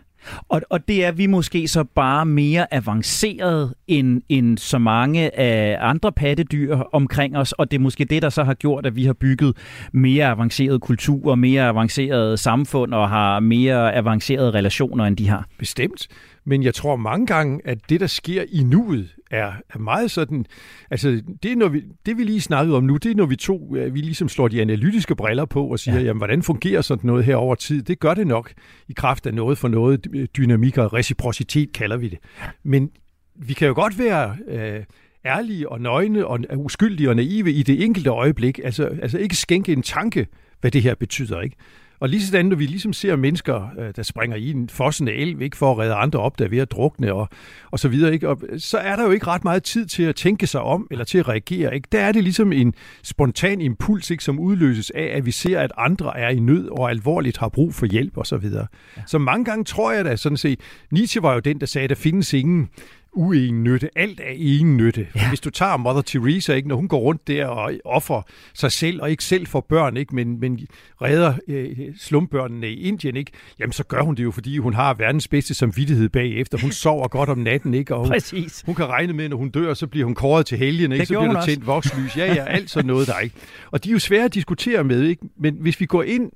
og, og det er vi måske så bare mere avanceret end, end så mange af andre pattedyr omkring os, og det er måske det, der så har gjort, at vi har bygget mere avanceret kultur, mere avanceret samfund og har mere avancerede relationer, end de har. Bestemt. Men jeg tror mange gange, at det, der sker i nuet, er, meget sådan... Altså, det, når vi, det vi lige snakkede om nu, det er, når vi to, vi ligesom slår de analytiske briller på og siger, ja. jamen, hvordan fungerer sådan noget her over tid? Det gør det nok i kraft af noget for noget. Dynamik og reciprocitet kalder vi det. Men vi kan jo godt være... Øh, ærlige og nøgne og uskyldige og naive i det enkelte øjeblik. Altså, altså ikke skænke en tanke, hvad det her betyder. ikke. Og lige sådan, når vi ligesom ser mennesker, øh, der springer i en fossende elv, ikke for at redde andre op, der er ved at drukne og, og så videre, ikke? Og så er der jo ikke ret meget tid til at tænke sig om, eller til at reagere. Ikke? Der er det ligesom en spontan impuls, ikke, som udløses af, at vi ser, at andre er i nød og alvorligt har brug for hjælp og så videre. Ja. Så mange gange tror jeg da sådan set, Nietzsche var jo den, der sagde, at der findes ingen uen nytte. Alt er ingen nytte. Ja. Hvis du tager Mother Teresa, ikke, når hun går rundt der og offrer sig selv, og ikke selv for børn, ikke, men, men redder øh, slumbørnene i Indien, ikke, jamen så gør hun det jo, fordi hun har verdens bedste samvittighed bagefter. Hun sover godt om natten, ikke, og hun, Præcis. hun kan regne med, når hun dør, så bliver hun kåret til helgen, ikke, så bliver der tændt vokslys. Ja, ja, alt sådan noget der, ikke. Og de er jo svære at diskutere med, ikke? men hvis vi går ind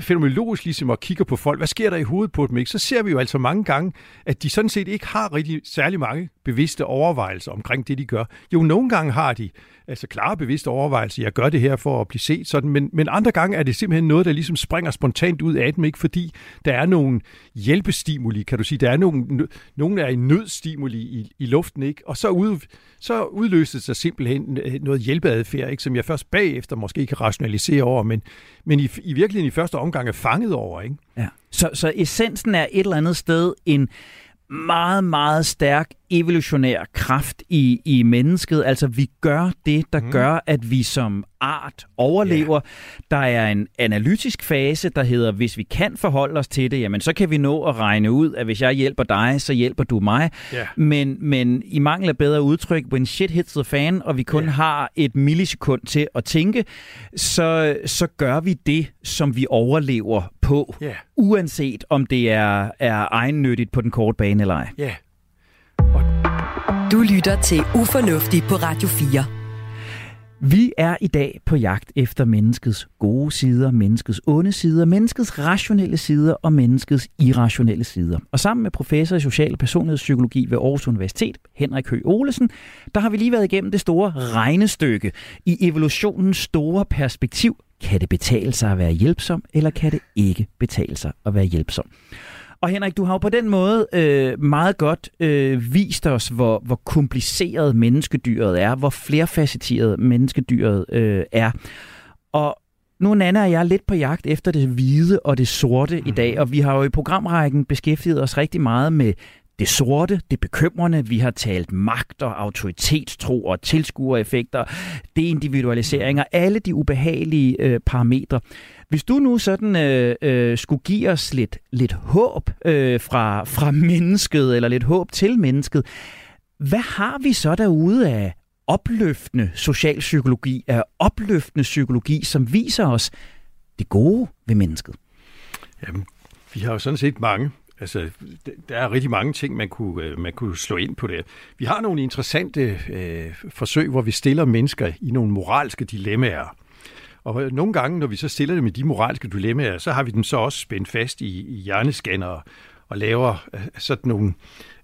fenomenologisk ligesom og kigger på folk, hvad sker der i hovedet på dem, ikke? så ser vi jo altså mange gange, at de sådan set ikke har rigtig særlig mange bevidste overvejelser omkring det, de gør. Jo, nogle gange har de altså klare bevidste overvejelser, jeg gør det her for at blive set sådan, men, men andre gange er det simpelthen noget, der ligesom springer spontant ud af dem, ikke? fordi der er nogle hjælpestimuli, kan du sige, der er nogle, nogle er en nødstimuli i, i luften, ikke? og så, ud, så udløses der simpelthen øh, noget hjælpeadfærd, ikke? som jeg først bagefter måske kan rationalisere over, men, men i, i virkeligheden i første omgang er fanget over. Ikke? Ja. Så, så essensen er et eller andet sted en meget, meget stærk evolutionær kraft i, i mennesket. Altså, vi gør det, der mm. gør, at vi som art overlever. Yeah. Der er en analytisk fase, der hedder, hvis vi kan forholde os til det, jamen så kan vi nå at regne ud, at hvis jeg hjælper dig, så hjælper du mig. Yeah. Men, men i mangel af bedre udtryk, when shit hits the fan, og vi kun yeah. har et millisekund til at tænke, så, så gør vi det, som vi overlever på, yeah. uanset om det er, er egennyttigt på den korte bane eller ej. Ja. Yeah. Du lytter til Ufornuftig på Radio 4. Vi er i dag på jagt efter menneskets gode sider, menneskets onde sider, menneskets rationelle sider og menneskets irrationelle sider. Og sammen med professor i social og personlighedspsykologi ved Aarhus Universitet, Henrik Høgh Olesen, der har vi lige været igennem det store regnestykke i evolutionens store perspektiv. Kan det betale sig at være hjælpsom, eller kan det ikke betale sig at være hjælpsom? Og Henrik, du har jo på den måde øh, meget godt øh, vist os, hvor, hvor kompliceret menneskedyret er, hvor flerfacetteret menneskedyret øh, er. Og nu Nana og jeg er lidt på jagt efter det hvide og det sorte i dag, og vi har jo i programrækken beskæftiget os rigtig meget med det sorte, det bekymrende. Vi har talt magt og autoritetstro og tilskuereffekter, deindividualisering og alle de ubehagelige øh, parametre. Hvis du nu sådan øh, øh, skulle give os lidt, lidt håb øh, fra, fra mennesket, eller lidt håb til mennesket, hvad har vi så derude af opløftende socialpsykologi, af opløftende psykologi, som viser os det gode ved mennesket? Jamen, vi har jo sådan set mange. Altså, der er rigtig mange ting, man kunne, øh, man kunne slå ind på det. Vi har nogle interessante øh, forsøg, hvor vi stiller mennesker i nogle moralske dilemmaer. Og øh, nogle gange, når vi så stiller dem i de moralske dilemmaer, så har vi dem så også spændt fast i, i hjernescanner og laver øh, sådan nogle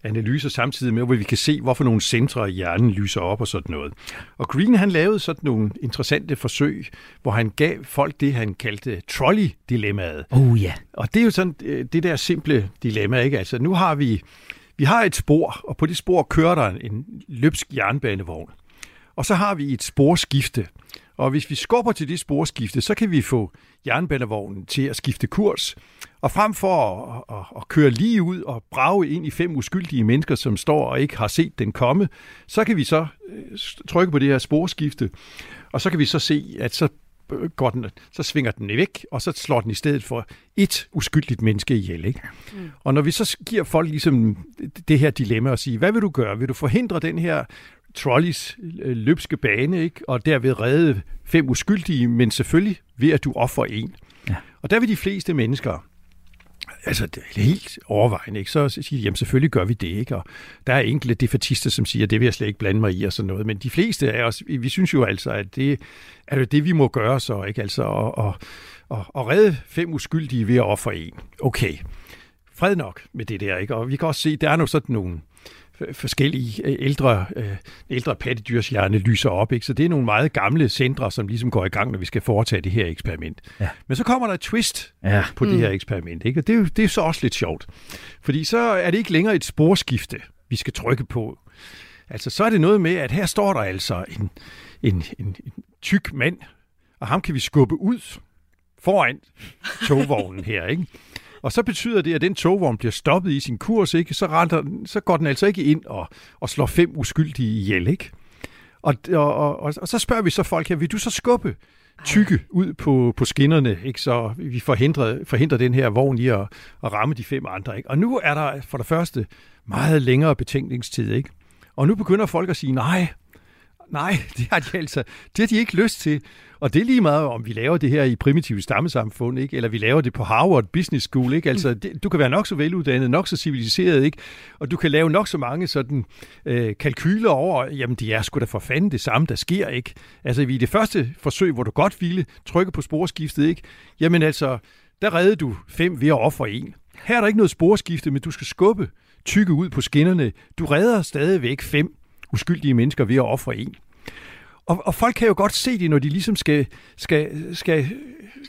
analyser samtidig med, hvor vi kan se, hvorfor nogle centre i hjernen lyser op og sådan noget. Og Green han lavede sådan nogle interessante forsøg, hvor han gav folk det, han kaldte trolley-dilemmaet. Oh ja. Yeah. Og det er jo sådan øh, det der simple dilemma, ikke? Altså nu har vi, vi har et spor, og på det spor kører der en løbsk jernbanevogn. Og så har vi et sporskifte. Og hvis vi skubber til det sporskifte, så kan vi få jernbanevognen til at skifte kurs. Og frem for at, at, at køre lige ud og brage ind i fem uskyldige mennesker, som står og ikke har set den komme, så kan vi så øh, trykke på det her sporskifte, og så kan vi så se, at så går den, så svinger den væk, og så slår den i stedet for et uskyldigt menneske ihjel. Ikke? Mm. Og når vi så giver folk ligesom det her dilemma og sige, hvad vil du gøre? Vil du forhindre den her trolleys øh, løbske bane, ikke? og derved redde fem uskyldige, men selvfølgelig ved at du offer en. Ja. Og der vil de fleste mennesker, altså det er helt overvejende, ikke? så siger de, jamen selvfølgelig gør vi det, ikke? og der er enkelte defatister, som siger, det vil jeg slet ikke blande mig i, og sådan noget, men de fleste af os, vi synes jo altså, at det er det, det vi må gøre så, ikke? altså at, at, at, at redde fem uskyldige ved at ofre en. Okay, fred nok med det der, ikke? og vi kan også se, der er nu sådan nogle forskellige øh, ældre, øh, ældre pattedyrshjerne lyser op. Ikke? Så det er nogle meget gamle centre, som ligesom går i gang, når vi skal foretage det her eksperiment. Ja. Men så kommer der et twist ja. på mm. det her eksperiment. Ikke? Og det er, det er så også lidt sjovt. Fordi så er det ikke længere et sporskifte, vi skal trykke på. Altså, så er det noget med, at her står der altså en, en, en, en tyk mand, og ham kan vi skubbe ud foran togvognen her, ikke? Og så betyder det, at den togvogn bliver stoppet i sin kurs, ikke? Så, renter, så går den altså ikke ind og, og slår fem uskyldige ihjel, ikke? Og, og, og, og så spørger vi så folk her, vil du så skubbe tykke ud på, på skinnerne, ikke? så vi forhindrer, forhindrer den her vogn i at, at ramme de fem andre. Ikke? Og nu er der for det første meget længere betænkningstid. Ikke? Og nu begynder folk at sige, nej, nej, det har de altså det har de ikke lyst til. Og det er lige meget, om vi laver det her i primitive stammesamfund, ikke? eller vi laver det på Harvard Business School. Ikke? Altså, det, du kan være nok så veluddannet, nok så civiliseret, ikke? og du kan lave nok så mange sådan, øh, kalkyler over, jamen det er sgu da for fanden det samme, der sker. ikke. Altså vi i det første forsøg, hvor du godt ville trykke på sporskiftet, ikke? jamen altså, der reddede du fem ved at ofre en. Her er der ikke noget sporskifte, men du skal skubbe tykke ud på skinnerne. Du redder stadigvæk fem uskyldige mennesker ved at ofre en. Og, og folk kan jo godt se det, når de ligesom skal, skal, skal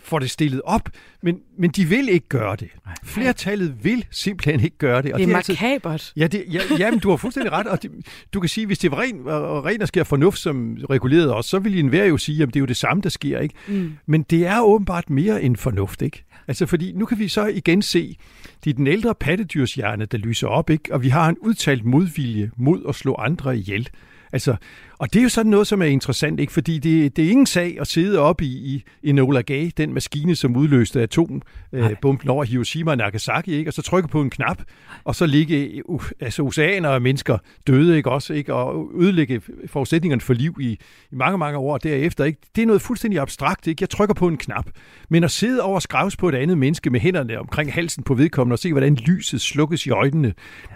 få det stillet op, men, men de vil ikke gøre det. Flertallet vil simpelthen ikke gøre det. Og det er, det er makabert. Altså, ja, det, ja, ja, men du har fuldstændig ret. Og det, du kan sige, hvis det var ren, og ren og sker fornuft, som regulerede os, så ville enhver jo sige, at det er jo det samme, der sker. ikke. Mm. Men det er åbenbart mere end fornuft. ikke. Altså, fordi nu kan vi så igen se, det er den ældre pattedyrshjerne, der lyser op, ikke? og vi har en udtalt modvilje mod at slå andre ihjel. Altså, og det er jo sådan noget, som er interessant, ikke? fordi det, det er ingen sag at sidde op i, i Enola Gay, den maskine, som udløste atombomben øh, over Hiroshima og Nagasaki, ikke? og så trykke på en knap, og så ligge uh, altså, oceaner og mennesker døde, ikke? Også, ikke? og ødelægge forudsætningerne for liv i, i mange, mange år derefter. Ikke? Det er noget fuldstændig abstrakt. Ikke? Jeg trykker på en knap. Men at sidde over skravs på et andet menneske med hænderne omkring halsen på vedkommende og se, hvordan lyset slukkes i øjnene,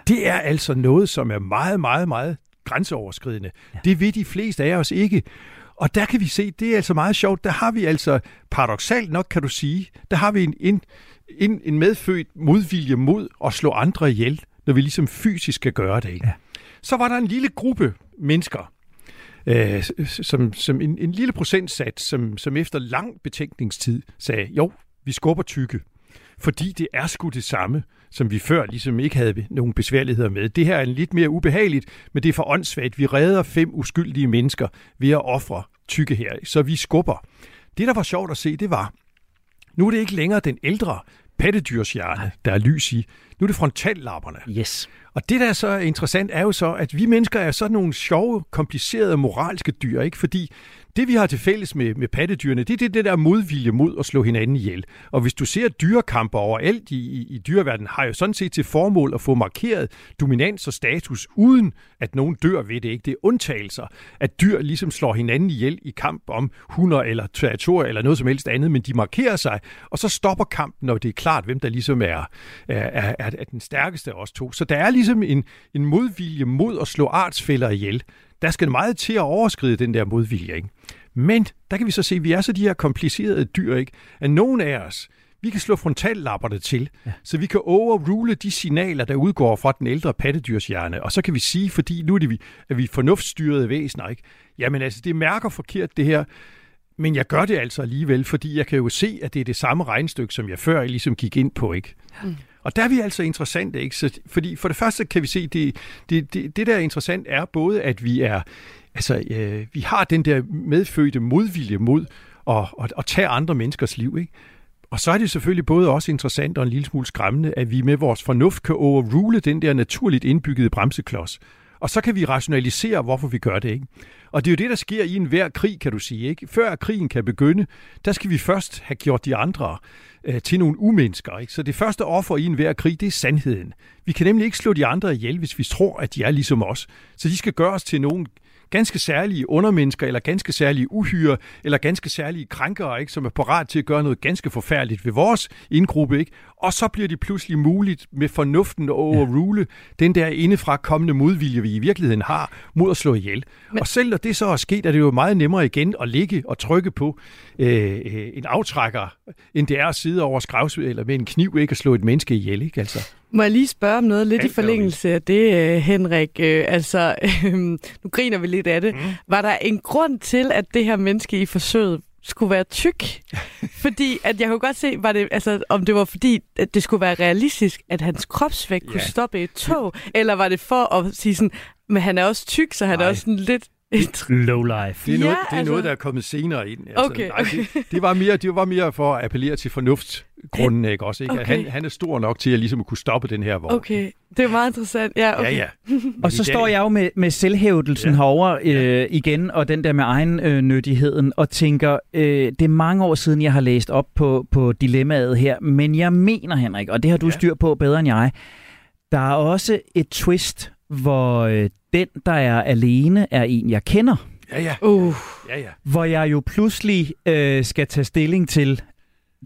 det er altså noget, som er meget, meget, meget grænseoverskridende. Ja. Det ved de fleste af os ikke. Og der kan vi se, det er altså meget sjovt, der har vi altså, paradoxalt nok kan du sige, der har vi en, en, en, en medfødt modvilje mod at slå andre ihjel, når vi ligesom fysisk skal gøre det. Ikke? Ja. Så var der en lille gruppe mennesker, øh, som, som en, en lille procentsats, som, som efter lang betænkningstid sagde, jo, vi skubber tykke, fordi det er sgu det samme, som vi før ligesom ikke havde nogen besværligheder med. Det her er lidt mere ubehageligt, men det er for åndssvagt. Vi redder fem uskyldige mennesker ved at ofre tykke her, så vi skubber. Det, der var sjovt at se, det var, nu er det ikke længere den ældre pattedyrshjerne, der er lys i. Nu er det frontallapperne. Yes. Og det, der er så interessant, er jo så, at vi mennesker er sådan nogle sjove, komplicerede moralske dyr, ikke? Fordi det, vi har til fælles med, med pattedyrene, det er det, det der modvilje mod at slå hinanden ihjel. Og hvis du ser dyrekamper overalt i, i, i dyreverdenen, har jo sådan set til formål at få markeret dominans og status, uden at nogen dør ved det. Ikke? Det er undtagelser, at dyr ligesom slår hinanden ihjel i kamp om hunder eller territorier eller noget som helst andet, men de markerer sig, og så stopper kampen, når det er klart, hvem der ligesom er, er, er, er den stærkeste af os to. Så der er ligesom en, en modvilje mod at slå artsfælder ihjel der skal meget til at overskride den der modvilje. Ikke? Men der kan vi så se, at vi er så de her komplicerede dyr, ikke? at nogen af os, vi kan slå frontallapperne til, ja. så vi kan overrule de signaler, der udgår fra den ældre pattedyrshjerne. Og så kan vi sige, fordi nu er det vi, at vi er fornuftsstyrede væsener, ikke? Jamen altså, det mærker forkert det her, men jeg gør det altså alligevel, fordi jeg kan jo se, at det er det samme regnstykke, som jeg før ligesom gik ind på, ikke? Mm. Og der er vi altså interessante, ikke? Så, fordi for det første kan vi se, det, det, det, det der er interessant er både, at vi er, altså, øh, vi har den der medfødte modvilje mod at, at, at tage andre menneskers liv, ikke? Og så er det selvfølgelig både også interessant og en lille smule skræmmende, at vi med vores fornuft kan overrule den der naturligt indbyggede bremseklods. Og så kan vi rationalisere, hvorfor vi gør det. Ikke? Og det er jo det, der sker i enhver krig, kan du sige. Ikke? Før krigen kan begynde, der skal vi først have gjort de andre øh, til nogle umennesker. Ikke? Så det første offer i enhver krig, det er sandheden. Vi kan nemlig ikke slå de andre ihjel, hvis vi tror, at de er ligesom os. Så de skal gøre os til nogle ganske særlige undermennesker, eller ganske særlige uhyre, eller ganske særlige krænkere, ikke, som er parat til at gøre noget ganske forfærdeligt ved vores indgruppe. Ikke? Og så bliver det pludselig muligt med fornuften at overrule ja. den der indefra kommende modvilje, vi i virkeligheden har, mod at slå ihjel. Men... Og selv når det så er sket, er det jo meget nemmere igen at ligge og trykke på øh, en aftrækker, end det er at sidde over skravsved eller med en kniv ikke at slå et menneske ihjel. Ikke? Altså. Må jeg lige spørge om noget lidt i forlængelse af det, øh, Henrik? Øh, altså, øh, nu griner vi lidt af det. Mm. Var der en grund til, at det her menneske i forsøget skulle være tyk? fordi at jeg kunne godt se, var det, altså, om det var fordi, at det skulle være realistisk, at hans kropsvægt yeah. kunne stoppe et tog, eller var det for at sige sådan, men han er også tyk, så han Nej. er også sådan lidt et low life. Det er, noget, ja, det er altså... noget, der er kommet senere ind. Altså, okay, okay. Nej, det, det, var mere, det var mere for at appellere til fornuftsgrunden, ikke også? Ikke? Okay. Han, han er stor nok til at ligesom kunne stoppe den her vogn. Okay, det er meget interessant. Ja, okay. ja, ja. og så står jeg jo med, med selvhævdelsen ja. herover øh, igen, og den der med egen øh, nyttigheden, og tænker, øh, det er mange år siden, jeg har læst op på, på dilemmaet her, men jeg mener, Henrik, og det har du ja. styr på bedre end jeg, der er også et twist, hvor øh, den, der er alene, er en, jeg kender. Ja, ja. Uh. ja, ja. Hvor jeg jo pludselig øh, skal tage stilling til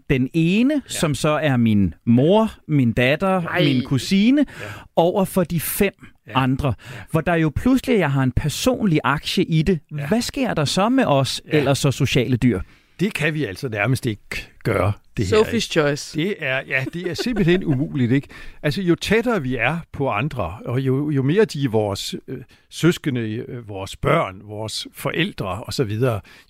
den ene, ja. som så er min mor, min datter, Ej. min kusine, ja. over for de fem ja. andre. Ja. Hvor der jo pludselig, jeg har en personlig aktie i det. Ja. Hvad sker der så med os, ja. eller så sociale dyr? Det kan vi altså nærmest ikke gøre det her. Sophie's choice. Det er, ja, det er simpelthen umuligt. Ikke? Altså, jo tættere vi er på andre, og jo, jo mere de er vores øh, søskende, øh, vores børn, vores forældre osv.,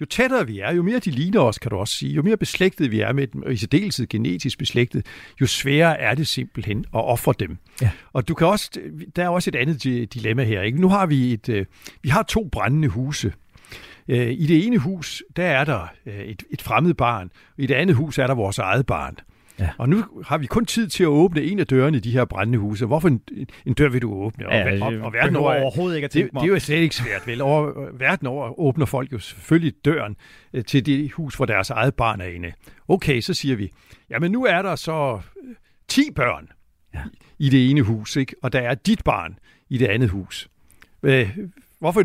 jo tættere vi er, jo mere de ligner os, kan du også sige, jo mere beslægtet vi er med dem, og i særdeleshed genetisk beslægtet, jo sværere er det simpelthen at ofre dem. Ja. Og du kan også, der er også et andet dilemma her. Ikke? Nu har vi et, øh, vi har to brændende huse, Øh, I det ene hus, der er der øh, et, et fremmed barn, i det andet hus er der vores eget barn. Ja. Og nu har vi kun tid til at åbne en af dørene i de her brændende huse. Hvorfor en, en dør vil du åbne? Og, ja, og, og verden over, overhovedet ikke at det, det er jo slet ikke svært, vel? Over, verden over åbner folk jo selvfølgelig døren øh, til det hus, hvor deres eget barn er inde. Okay, så siger vi, jamen nu er der så 10 børn ja. i det ene hus, ikke? og der er dit barn i det andet hus. Hvorfor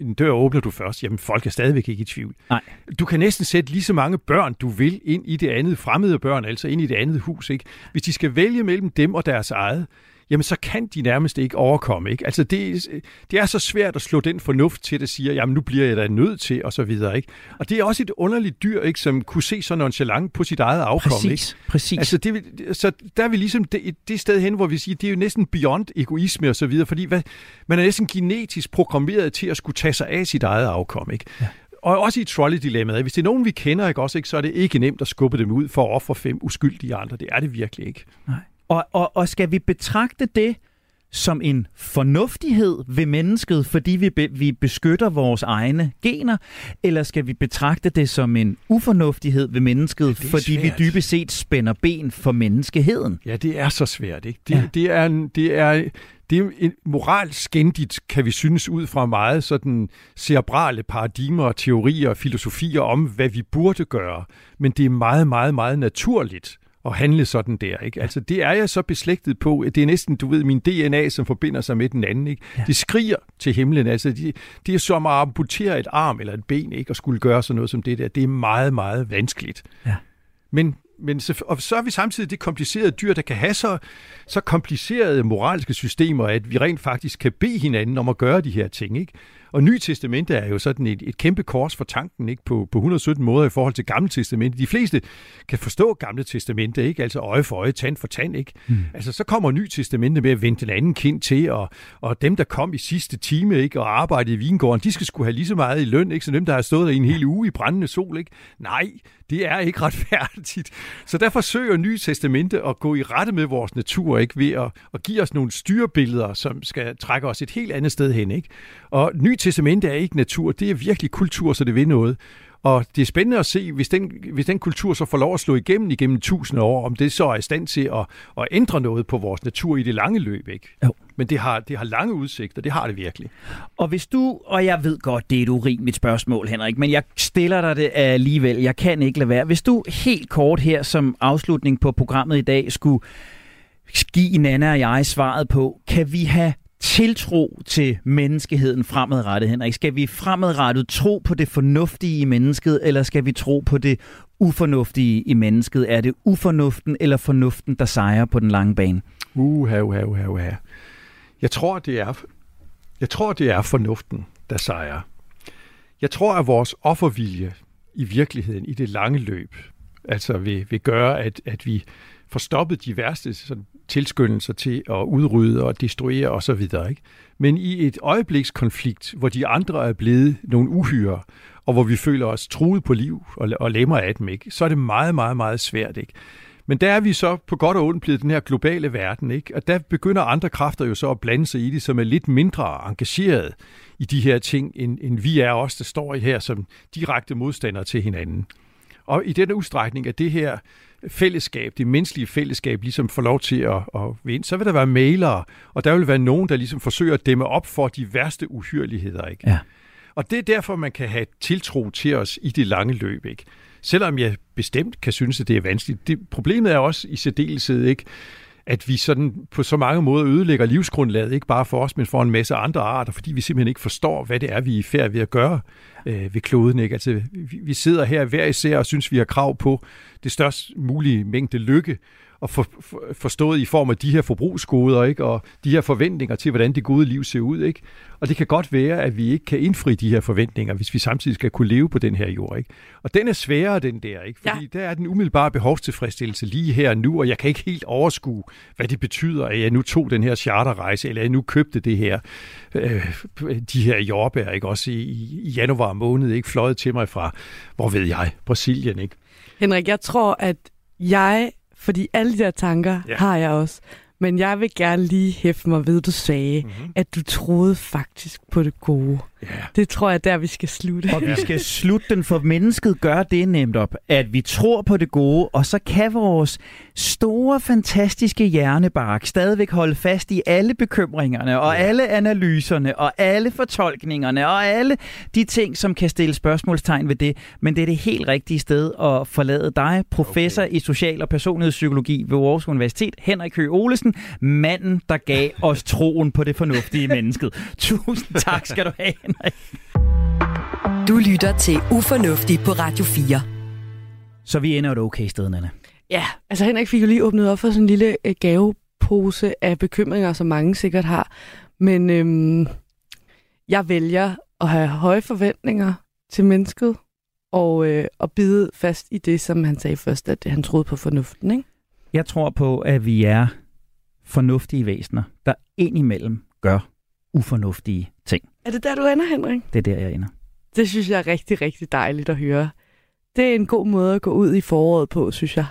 en dør åbner du først, jamen folk er stadigvæk ikke i tvivl. Nej. Du kan næsten sætte lige så mange børn, du vil, ind i det andet, fremmede børn, altså ind i det andet hus. Ikke? Hvis de skal vælge mellem dem og deres eget, jamen så kan de nærmest ikke overkomme. Ikke? Altså det, det er så svært at slå den fornuft til, der siger, jamen nu bliver jeg da nødt til, og så videre. Ikke? Og det er også et underligt dyr, ikke, som kunne se så nonchalant på sit eget afkom. Præcis, ikke? præcis. Altså det, så der er vi ligesom det, det sted hen, hvor vi siger, det er jo næsten beyond egoisme og så videre, fordi hvad, man er næsten genetisk programmeret til at skulle tage sig af sit eget afkom. Ikke? Ja. Og også i trolley-dilemmaet. Hvis det er nogen, vi kender, ikke, også, ikke, så er det ikke nemt at skubbe dem ud for at ofre fem uskyldige andre. Det er det virkelig ikke. Nej. Og, og, og skal vi betragte det som en fornuftighed ved mennesket, fordi vi, be, vi beskytter vores egne gener, eller skal vi betragte det som en ufornuftighed ved mennesket, ja, fordi svært. vi dybest set spænder ben for menneskeheden? Ja, det er så svært. Ikke? Det, ja. det, er, det er det er en moralsk skændigt, kan vi synes, ud fra meget sådan cerebrale paradigmer, teorier og filosofier om, hvad vi burde gøre. Men det er meget, meget, meget naturligt at handle sådan der. Ikke? Altså, det er jeg så beslægtet på. Det er næsten, du ved, min DNA, som forbinder sig med den anden. Ikke? Ja. Det skriger til himlen. Altså, det, det er som at amputere et arm eller et ben, ikke? og skulle gøre sådan noget som det der. Det er meget, meget vanskeligt. Ja. Men men så, og så er vi samtidig det komplicerede dyr, der kan have så, så komplicerede moralske systemer, at vi rent faktisk kan bede hinanden om at gøre de her ting. Ikke? Og Nye Testamente er jo sådan et, et kæmpe kors for tanken ikke? På, på 117 måder i forhold til Gamle Testamente. De fleste kan forstå Gamle Testamente, ikke? altså øje for øje, tand for tand. Ikke? Mm. Altså så kommer Nye Testamente med at vende den anden kind til, og, og dem, der kom i sidste time ikke? og arbejdede i vingården, de skal skulle have lige så meget i løn, ikke? som dem, der har stået der i en hel uge i brændende sol. Ikke? Nej, det er ikke retfærdigt. Så derfor søger Nye Testamente at gå i rette med vores natur, ikke ved at, at give os nogle styrbilleder, som skal trække os et helt andet sted hen. Ikke? Og Nye Testamente er ikke natur, det er virkelig kultur, så det vil noget. Og det er spændende at se, hvis den, hvis den kultur så får lov at slå igennem igennem tusind år, om det så er i stand til at, at ændre noget på vores natur i det lange løb. Ikke? Jo. Men det har, det har lange udsigter, det har det virkelig. Og hvis du, og jeg ved godt, det er et urimeligt spørgsmål, Henrik, men jeg stiller dig det alligevel, jeg kan ikke lade være. Hvis du helt kort her som afslutning på programmet i dag skulle give Nana og jeg svaret på, kan vi have tiltro til menneskeheden fremadrettet, Henrik? Skal vi fremadrettet tro på det fornuftige i mennesket, eller skal vi tro på det ufornuftige i mennesket? Er det ufornuften eller fornuften, der sejrer på den lange bane? Uha, uha, uha, uha. Jeg tror, det er, jeg tror, det er fornuften, der sejrer. Jeg tror, at vores offervilje i virkeligheden, i det lange løb, altså vil, vil gøre, at, at vi får stoppet de værste sådan, tilskyndelser til at udrydde og destruere osv. Ikke? Men i et øjeblikskonflikt, hvor de andre er blevet nogle uhyre, og hvor vi føler os truet på liv og, og lemmer af dem, ikke? så er det meget, meget, meget svært. Ikke? Men der er vi så på godt og ondt blevet den her globale verden, ikke? og der begynder andre kræfter jo så at blande sig i det, som er lidt mindre engageret i de her ting, end, end vi er os, der står i her som direkte modstandere til hinanden. Og i den udstrækning, at det her fællesskab, det menneskelige fællesskab, ligesom får lov til at, at vinde, så vil der være mailere, og der vil være nogen, der ligesom forsøger at dæmme op for de værste uhyreligheder. Ikke? Ja. Og det er derfor, man kan have tiltro til os i det lange løb. Ikke? Selvom jeg bestemt kan synes, at det er vanskeligt. Det, problemet er også i særdeleshed ikke, at vi sådan på så mange måder ødelægger livsgrundlaget, ikke bare for os, men for en masse andre arter, fordi vi simpelthen ikke forstår, hvad det er, vi er i færd ved at gøre øh, ved kloden. Ikke? Altså, vi, vi sidder her hver især og synes, vi har krav på det størst mulige mængde lykke, og for, for, forstået i form af de her forbrugsgoder, ikke? og de her forventninger til, hvordan det gode liv ser ud. Ikke? Og det kan godt være, at vi ikke kan indfri de her forventninger, hvis vi samtidig skal kunne leve på den her jord. Ikke? Og den er sværere, den der, ikke? fordi ja. der er den umiddelbare behovstilfredsstillelse lige her og nu, og jeg kan ikke helt overskue, hvad det betyder, at jeg nu tog den her charterrejse, eller at jeg nu købte det her, øh, de her jordbær, ikke? også i, i januar måned, ikke fløjet til mig fra, hvor ved jeg, Brasilien. Ikke? Henrik, jeg tror, at jeg fordi alle de der tanker ja. har jeg også. Men jeg vil gerne lige hæfte mig ved, du sagde, mm-hmm. at du troede faktisk på det gode. Yeah. Det tror jeg, der vi skal slutte. Og vi skal slutte den, for mennesket gør det nemt op, at vi tror på det gode, og så kan vores store, fantastiske hjernebark stadigvæk holde fast i alle bekymringerne, og yeah. alle analyserne, og alle fortolkningerne, og alle de ting, som kan stille spørgsmålstegn ved det. Men det er det helt rigtige sted at forlade dig, professor okay. i social- og personlighedspsykologi ved Aarhus Universitet, Henrik Høgh Olesen, manden, der gav os troen på det fornuftige mennesket. Tusind tak skal du have, Henrik. Du lytter til Ufornuftig på Radio 4. Så vi ender et okay sted, Nana. Ja, altså Henrik fik jo lige åbnet op for sådan en lille øh, gave pose af bekymringer, som mange sikkert har. Men øhm, jeg vælger at have høje forventninger til mennesket, og, øh, og bide fast i det, som han sagde først, at han troede på fornuften. Ikke? Jeg tror på, at vi er fornuftige væsener, der indimellem gør ufornuftige ting. Er det der, du ender, Henrik? Det er der, jeg ender. Det synes jeg er rigtig, rigtig dejligt at høre. Det er en god måde at gå ud i foråret på, synes jeg.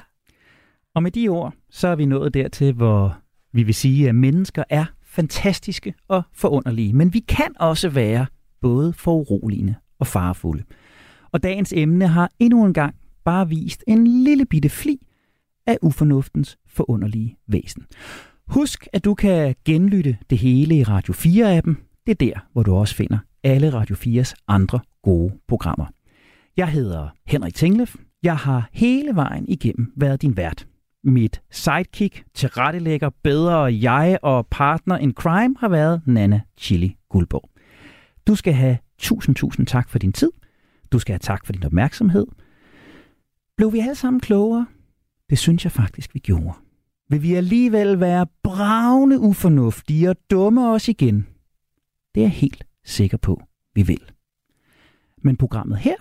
Og med de ord, så er vi nået dertil, hvor vi vil sige, at mennesker er fantastiske og forunderlige, men vi kan også være både foruroligende og farefulde. Og dagens emne har endnu en gang bare vist en lille bitte fli af ufornuftens forunderlige væsen. Husk, at du kan genlytte det hele i Radio 4-appen. Det er der, hvor du også finder alle Radio 4's andre gode programmer. Jeg hedder Henrik Tinglef. Jeg har hele vejen igennem været din vært. Mit sidekick, tilrettelægger, bedre jeg og partner in crime har været Nana Chili Guldborg. Du skal have tusind, tusind tak for din tid. Du skal have tak for din opmærksomhed. Blev vi alle sammen klogere? Det synes jeg faktisk, vi gjorde. Vil vi alligevel være bravende ufornuftige og dumme os igen? Det er jeg helt sikker på, vi vil. Men programmet her,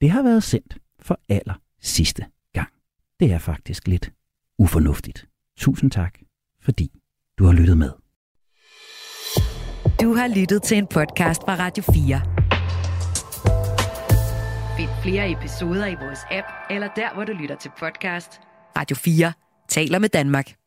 det har været sendt for aller sidste gang. Det er faktisk lidt ufornuftigt. Tusind tak, fordi du har lyttet med. Du har lyttet til en podcast fra Radio 4. Find flere episoder i vores app, eller der, hvor du lytter til podcast. Radio 4 taler med Danmark.